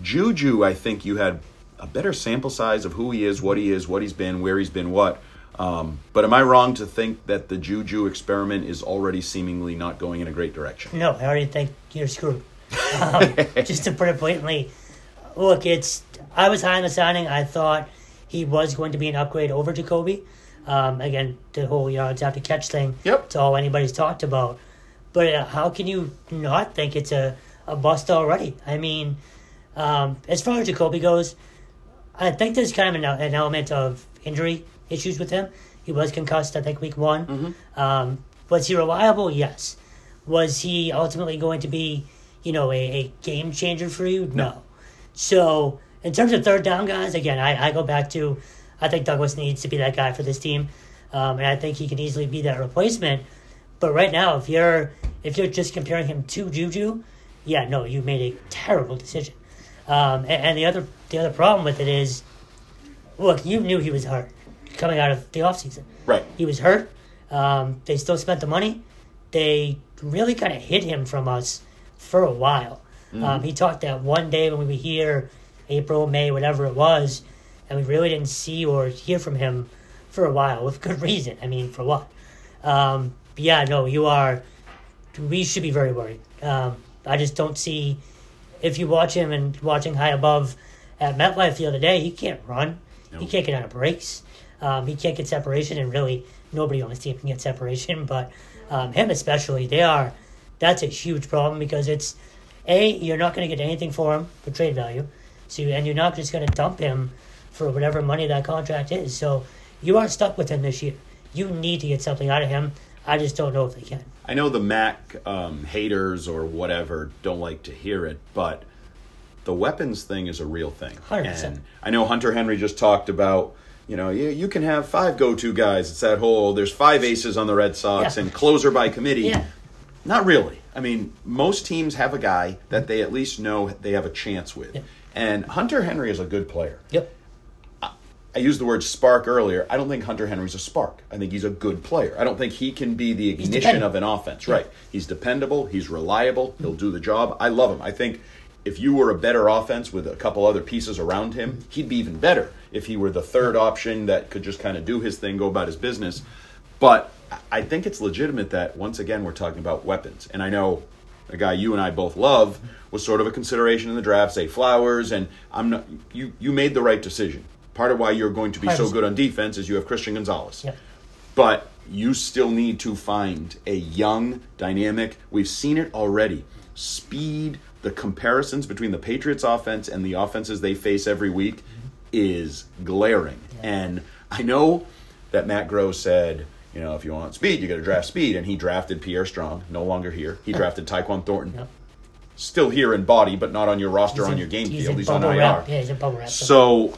Juju, I think you had a better sample size of who he is, what he is, what he's been, where he's been, what. Um, but am I wrong to think that the Juju experiment is already seemingly not going in a great direction? No, I already think you're screwed. Um, just to put it blatantly, look, it's. I was high on the signing. I thought he was going to be an upgrade over Jakobi. Um, again, the whole yards after catch thing. Yep. It's all anybody's talked about. But uh, how can you not think it's a, a bust already? I mean, um, as far as Jakobi goes, I think there's kind of an, an element of injury issues with him. He was concussed, I think, week one. Um, was he reliable? Yes. Was he ultimately going to be, you know, a, a game changer for you? No. So, in terms of third down guys, again, I, I go back to I think Douglas needs to be that guy for this team. Um, and I think he can easily be that replacement. But right now, if you're if you're just comparing him to Juju, yeah, no, you made a terrible decision. Um, and, and the other the other problem with it is, look, you knew he was hurt coming out of the offseason. Right. He was hurt. Um, they still spent the money. They really kind of hid him from us for a while. Um, he talked that one day when we were here, April, May, whatever it was, and we really didn't see or hear from him for a while with good reason. I mean, for what? Um, yeah, no, you are. We should be very worried. Um, I just don't see if you watch him and watching high above at MetLife the other day, he can't run. He can't get out of breaks. Um, he can't get separation, and really nobody on his team can get separation. But um, him especially, they are. That's a huge problem because it's a you're not going to get anything for him for trade value, so and you're not just going to dump him for whatever money that contract is. So you are stuck with him this year. You need to get something out of him. I just don't know if they can. I know the Mac um, haters or whatever don't like to hear it, but the weapons thing is a real thing. 100%. And I know Hunter Henry just talked about, you know, you, you can have five go to guys. It's that whole, there's five aces on the Red Sox Yeah. and closer by committee. Yeah. Not really. I mean, most teams have a guy that they at least know they have a chance with. Yeah. And Hunter Henry is a good player. Yep. I used the word spark earlier. I don't think Hunter Henry's a spark. I think he's a good player. I don't think he can be the ignition of an offense. Right. He's dependable. He's reliable. He'll do the job. I love him. I think if you were a better offense with a couple other pieces around him, he'd be even better if he were the third option that could just kind of do his thing, go about his business. But I think it's legitimate that once again we're talking about weapons. And I know a guy you and I both love was sort of a consideration in the draft, Zay Flowers, and I'm not you you made the right decision. Part of why you're going to be so good on defense is you have Christian Gonzalez. Yep. But you still need to find a young, dynamic, we've seen it already. Speed, the comparisons between the Patriots offense and the offenses they face every week is glaring. And I know that Matt Groh said, you know, if you want speed, you got to draft speed. And he drafted Pierre Strong, no longer here. He drafted Tyquan Thornton, Yep. still here in body, but not on your roster He's on in- your game he's field. He's on IR. wrap. Yeah, he's in bubble wrap. So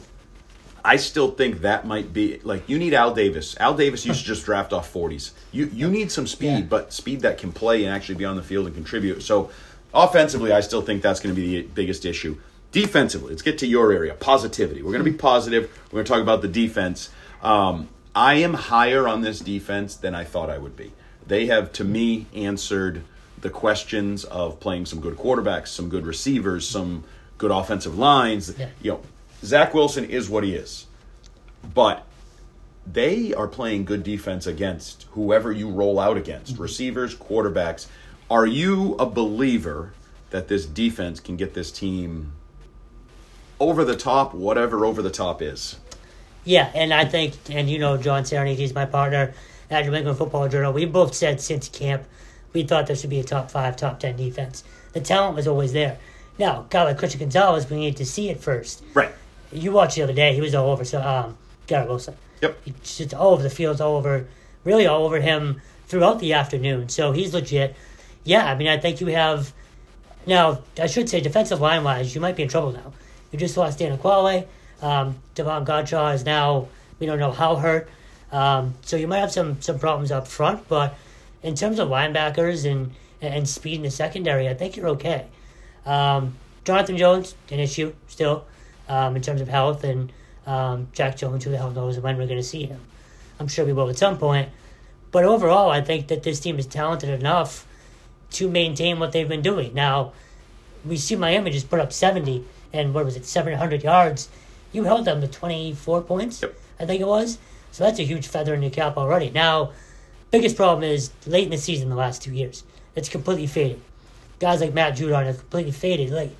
I still think that might be like you need Al Davis. Al Davis used to just draft off 40s. You you need some speed, Yeah. but speed that can play and actually be on the field and contribute. So offensively, I still think that's going to be the biggest issue. Defensively, let's get to your area. Positivity. We're going to be positive. We're going to talk about the defense. Um, I am higher on this defense than I thought I would be. They have, to me, answered the questions of playing some good quarterbacks, some good receivers, some good offensive lines. Yeah. You know, Zach Wilson is what he is, but they are playing good defense against whoever you roll out against receivers, quarterbacks. Are you a believer that this defense can get this team over the top, whatever over the top is? Yeah, and I think, and you know, John Serenity, he's my partner at New England Football Journal. We both said since camp we thought there should be a top five, top ten defense. The talent was always there. Now, a guy like Christian Gonzalez, we need to see it first. Right. You watched the other day; he was all over. So, um, Garrett Wilson. Yep. It's just all over the field, all over, really all over him throughout the afternoon. So he's legit. Yeah, I mean, I think you have. Now, I should say, defensive line wise, you might be in trouble now. You just lost Daniel Ekuale. Um, Davon Godchaux is now, we don't know how hurt. Um, so you might have some, some problems up front, but in terms of linebackers and, and speed in the secondary, I think you're okay. Um, Jonathan Jones, an issue still um, in terms of health, and um, Jack Jones, who the hell knows when we're going to see him. I'm sure we will at some point. But overall, I think that this team is talented enough to maintain what they've been doing. Now, we see Miami just put up 70 and what was it, 700 yards. You held them to 24 points, Yep. I think it was. So that's a huge feather in your cap already. Now, biggest problem is late in the season, the last two years, it's completely faded. Guys like Matt Judon have completely faded late.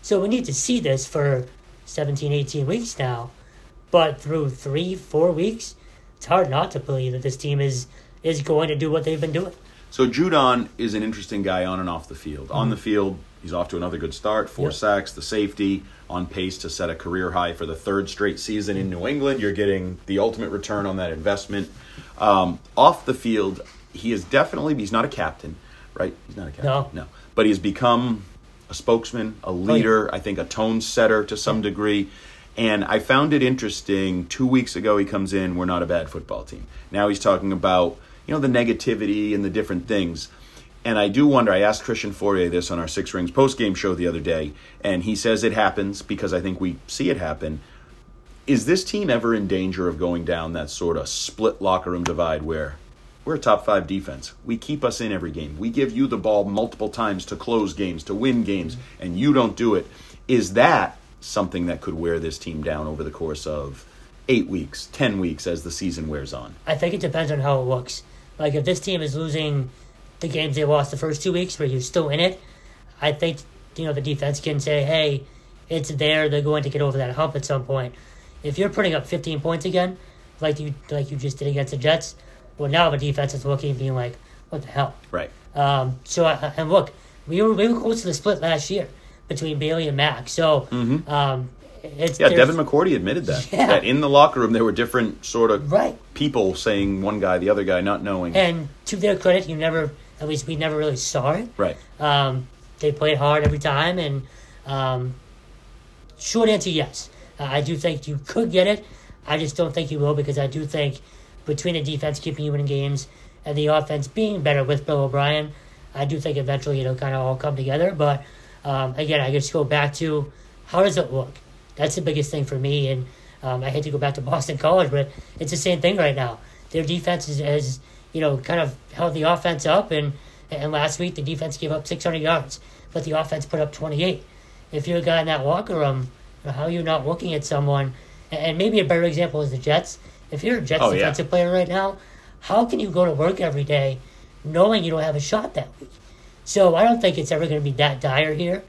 So we need to see this for 17, 18 weeks now. But through three, four weeks, it's hard not to believe that this team is is going to do what they've been doing. So Judon is an interesting guy on and off the field. On mm-hmm. the field, he's off to another good start. Four Yep. sacks, the safety, on pace to set a career high for the third straight season in New England. You're getting the ultimate return on that investment. Um, off the field, he is definitely he's not a captain, right? He's not a captain. No. no. But he's become a spokesman, a leader, I think a tone setter to some degree. And I found it interesting. Two weeks ago, he comes in, we're not a bad football team. Now he's talking about, you know, the negativity and the different things. And I do wonder, I asked Christian Fauria this on our Six Rings post-game show the other day, and he says it happens because I think we see it happen. Is this team ever in danger of going down that sort of split locker room divide where we're a top five defense. We keep us in every game. We give you the ball multiple times to close games, to win games, and you don't do it. Is that something that could wear this team down over the course of eight weeks, ten weeks as the season wears on? I think it depends on how it looks. Like if this team is losing the games they lost the first two weeks, where you're still in it, I think you know the defense can say, "Hey, it's there. They're going to get over that hump at some point." If you're putting up 15 points again, like you like you just did against the Jets, well now the defense is looking, being like, "What the hell?" Right. Um, so I- and look, we were we were close to the split last year between Bailey and Mac. So um, it's Yeah, Devin McCourty admitted that. Yeah. That in the locker room there were different sort of Right. people saying one guy, the other guy not knowing. And to their credit, you never, at least we never really saw it. right. Um, they played hard every time, and um, short answer, yes. Uh, I do think you could get it. I just don't think you will because I do think between the defense keeping you in games and the offense being better with Bill O'Brien, I do think eventually it'll kind of all come together. But um, again, I just go back to how does it look? That's the biggest thing for me. And um, I hate to go back to Boston College, but it's the same thing right now. Their defense is, has, you know, kind of held the offense up. And, and last week, the defense gave up 600 yards, but the offense put up 28. If you're a guy in that locker room, you know, how are you not looking at someone? And, maybe a better example is the Jets. If you're a Jets Oh, yeah. defensive player right now, how can you go to work every day knowing you don't have a shot that week? So I don't think it's ever going to be that dire here.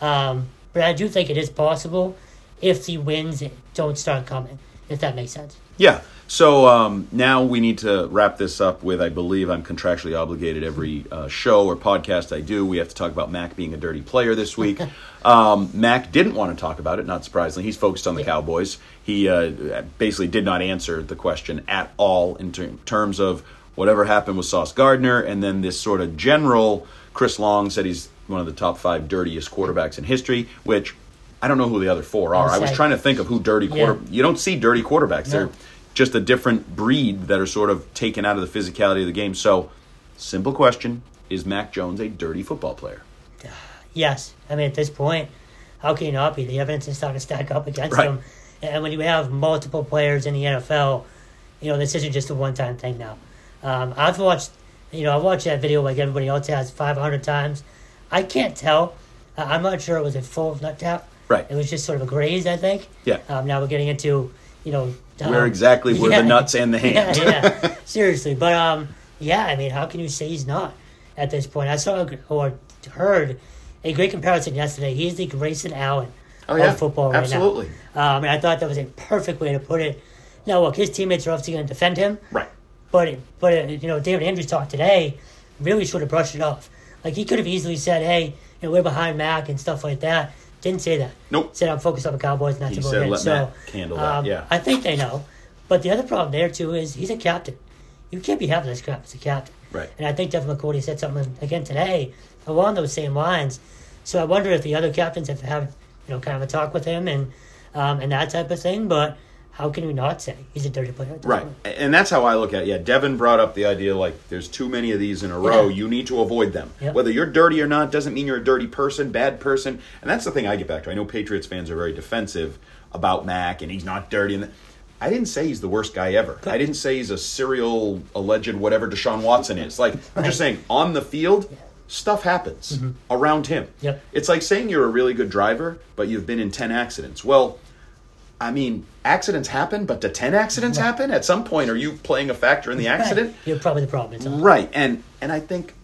Um, but I do think it is possible if the wins don't start coming. If that makes sense. Yeah. So um, now we need to wrap this up with I believe I'm contractually obligated every uh, show or podcast I do. We have to talk about Mac being a dirty player this week. um, Mac didn't want to talk about it, not surprisingly. He's focused on the Cowboys. He uh, basically did not answer the question at all in ter- terms of whatever happened with Sauce Gardner and then this sort of general. Chris Long said he's one of the top five dirtiest quarterbacks in history, which I don't know who the other four are. I was trying to think of who dirty quarter. Yeah. You don't see dirty quarterbacks. They're just a different breed that are sort of taken out of the physicality of the game. So, simple question: Is Mac Jones a dirty football player? Yes, I mean at this point, how can you not be? The evidence is starting to stack up against Right. him, and when you have multiple players in the NFL, you know this isn't just a one-time thing now. Um, I've watched, you know, I've watched that video like everybody else has 500 times. I can't tell. I'm not sure it was a full nut tap. Right. It was just sort of a graze, I think. Yeah. Um, now we're getting into, you know, Where um, exactly were yeah. the nuts and the hand? Yeah, yeah. Seriously, but um, yeah. I mean, how can you say he's not at this point? I saw or heard a great comparison yesterday. He's the Grayson Allen Oh, yeah. of football right Absolutely. now. Um, and I thought that was a perfect way to put it. Now, look, his teammates are obviously going to defend him, Right. but but uh, you know, David Andrews talked today. Really should have brushed it off. Like he could have easily said, "Hey, you know, we're behind Mac and stuff like that." Didn't say that. Nope. Said I'm focused on the Cowboys, and that's He about said, it. "Let so, Mac handle that," um, yeah. I think they know. But the other problem there too is he's a captain. You can't be having this crap as a captain. Right. And I think Devin McCourty said something again today along those same lines. So I wonder if the other captains have had you know kind of a talk with him and um, and that type of thing. But how can we not say he's a dirty player? Right. point? And that's how I look at it. Yeah, Devin brought up the idea like there's too many of these in a row. Yeah. You need to avoid them. Yep. Whether you're dirty or not doesn't mean you're a dirty person, bad person. And that's the thing I get back to. I know Patriots fans are very defensive about Mac and he's not dirty. And I didn't say he's the worst guy ever. I didn't say he's a serial alleged whatever Deshaun Watson is. Like I'm just saying on the field. Stuff happens around him. Mm-hmm. Yep. It's like saying you're a really good driver, but you've been in 10 accidents. Well, I mean, accidents happen, but do 10 accidents happen? At some point, are you playing a factor in the accident? Right. You're probably the problem. It's all. Right. And and I think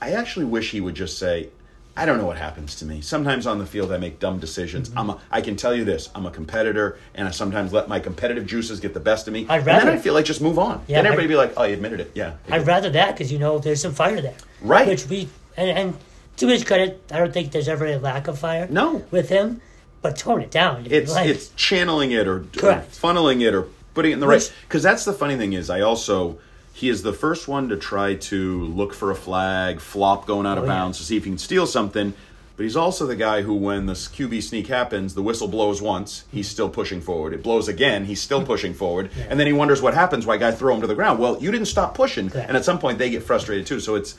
I actually wish he would just say, I don't know what happens to me. Sometimes on the field I make dumb decisions. Mm-hmm. I'm a, I can tell you this, I'm a competitor and I sometimes let my competitive juices get the best of me. I'd and then rather- I feel like just move on. Yeah, then everybody I'd- be like, "Oh, you admitted it." Yeah. I'd rather that because you know there's some fire there. Right. Which we and, and to his credit, I don't think there's ever a lack of fire. No. With him, but tone it down. it's like, it's channeling it or, or funneling it or putting it in the Which- right because that's the funny thing is I also he is the first one to try to look for a flag flop going out of Oh, yeah. bounds to see if he can steal something. But he's also the guy who when the QB sneak happens the whistle blows once he's still pushing forward. It blows again he's still pushing forward. And then he wonders what happens why guy throw him to the ground. Well you didn't stop pushing. Correct. and at some point they get frustrated too. So it's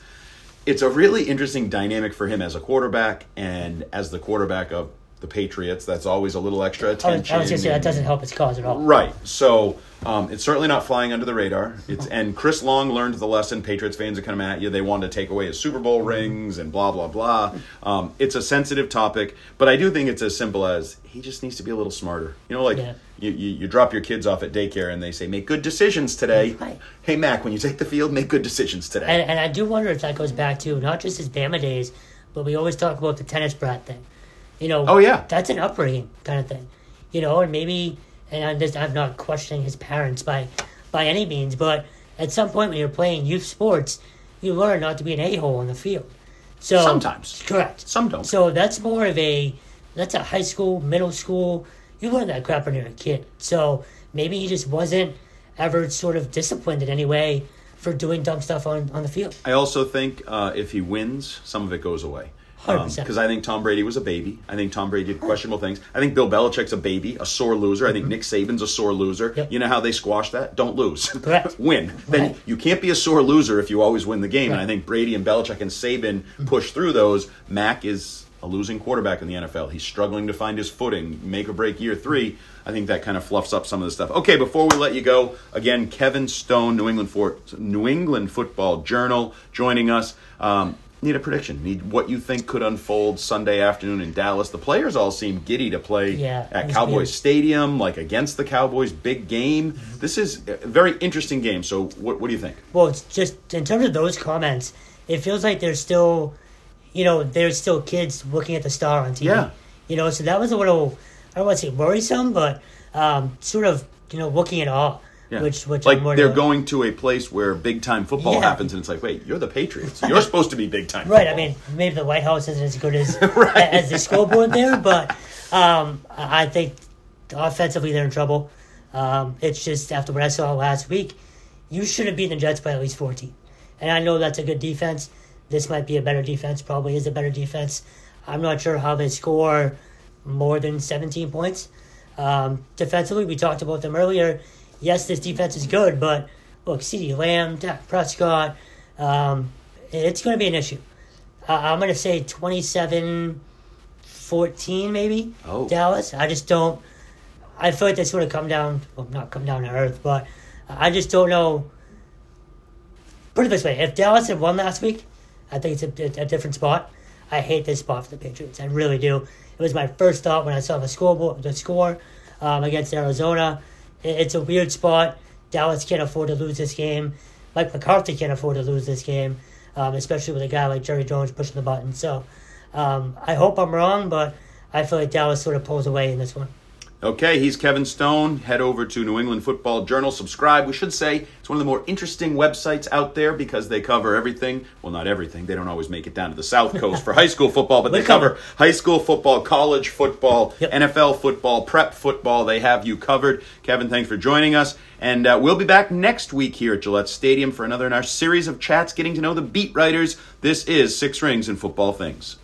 it's a really interesting dynamic for him as a quarterback and as the quarterback of the Patriots. That's always a little extra I was, attention. I was saying that doesn't help its cause at all. Right. So um, it's certainly not flying under the radar. It's and Chris Long learned the lesson. Patriots fans are coming at you. They wanted to take away his Super Bowl rings and blah blah blah. Um, it's a sensitive topic, but I do think it's as simple as he just needs to be a little smarter. You know, like Yeah. you, you, you drop your kids off at daycare and they say make good decisions today. Right. Hey Mac, when you take the field, make good decisions today. And, and I do wonder if that goes back to not just his Bama days, but we always talk about the tennis brat thing. You know, Oh, yeah. that's an upbringing kind of thing. You know, and maybe, and I'm, just, I'm not questioning his parents by by any means, but at some point when you're playing youth sports, you learn not to be an a hole on the field. So Sometimes. correct. Some don't. So that's more of a that's a high school, middle school. You learn that crap when you're a kid. So maybe he just wasn't ever sort of disciplined in any way for doing dumb stuff on, on the field. I also think uh, if he wins, some of it goes away. 100%. Because I think Tom Brady was a baby. I think Tom Brady did questionable things. I think Bill Belichick's a baby, a sore loser. I think Nick Saban's a sore loser. Yep. You know how they squash that? Don't lose. Correct. win. Then you can't be a sore loser if you always win the game. And I think Brady and Belichick and Saban push through those. Mac is a losing quarterback in the NFL. He's struggling to find his footing, make or break year three. I think that kind of fluffs up some of the stuff. Okay, before we let you go, again, Kevin Stone, New England for New England Football Journal, joining us. Um, need a prediction. Need what you think could unfold Sunday afternoon in Dallas. The players all seem giddy to play Yeah, at Cowboys weird. Stadium, like against the Cowboys, big game. This is a very interesting game. So, what, what do you think? Well, it's just in terms of those comments, it feels like there's still, you know, there's still kids looking at the star on TV. Yeah. You know, so that was a little, I don't want to say worrisome, but um, sort of you know, looking at all. Yeah. Which, which like they're to- going to a place where big time football Yeah. happens, and it's like, wait, you're the Patriots. You're supposed to be big time. Right. I mean, maybe the White House isn't as good as Right. as the scoreboard there, but um, I think offensively they're in trouble. Um, it's just after what I saw last week, you should have beaten the Jets by at least 14. And I know that's a good defense. This might be a better defense. Probably is a better defense. I'm not sure how they score more than 17 points. Um, defensively, we talked about them earlier. Yes, this defense is good, but look, CeeDee Lamb, Dak Prescott, um, it's going to be an issue. Uh, I'm going to say 27 14, maybe. Oh. Dallas. I just don't. I feel like that's going to come down, well, not come down to earth, but I just don't know. Put it this way if Dallas had won last week, I think it's a, a different spot. I hate this spot for the Patriots. I really do. It was my first thought when I saw the scoreboard, the score um, against Arizona. It- it's a weird spot. Dallas can't afford to lose this game. Mike McCarthy can't afford to lose this game, um, especially with a guy like Jerry Jones pushing the button. So um, I hope I'm wrong, but I feel like Dallas sort of pulls away in this one. Okay, he's Kevin Stone. Head over to New England Football Journal. Subscribe. We should say it's one of the more interesting websites out there because they cover everything. Well, not everything. They don't always make it down to the South Coast for high school football, but they cover- cover high school football, college football, Yep. NFL football, prep football. They have you covered. Kevin, thanks for joining us. And uh, we'll be back next week here at Gillette Stadium for another in our series of chats getting to know the beat writers. This is Six Rings and Football Things.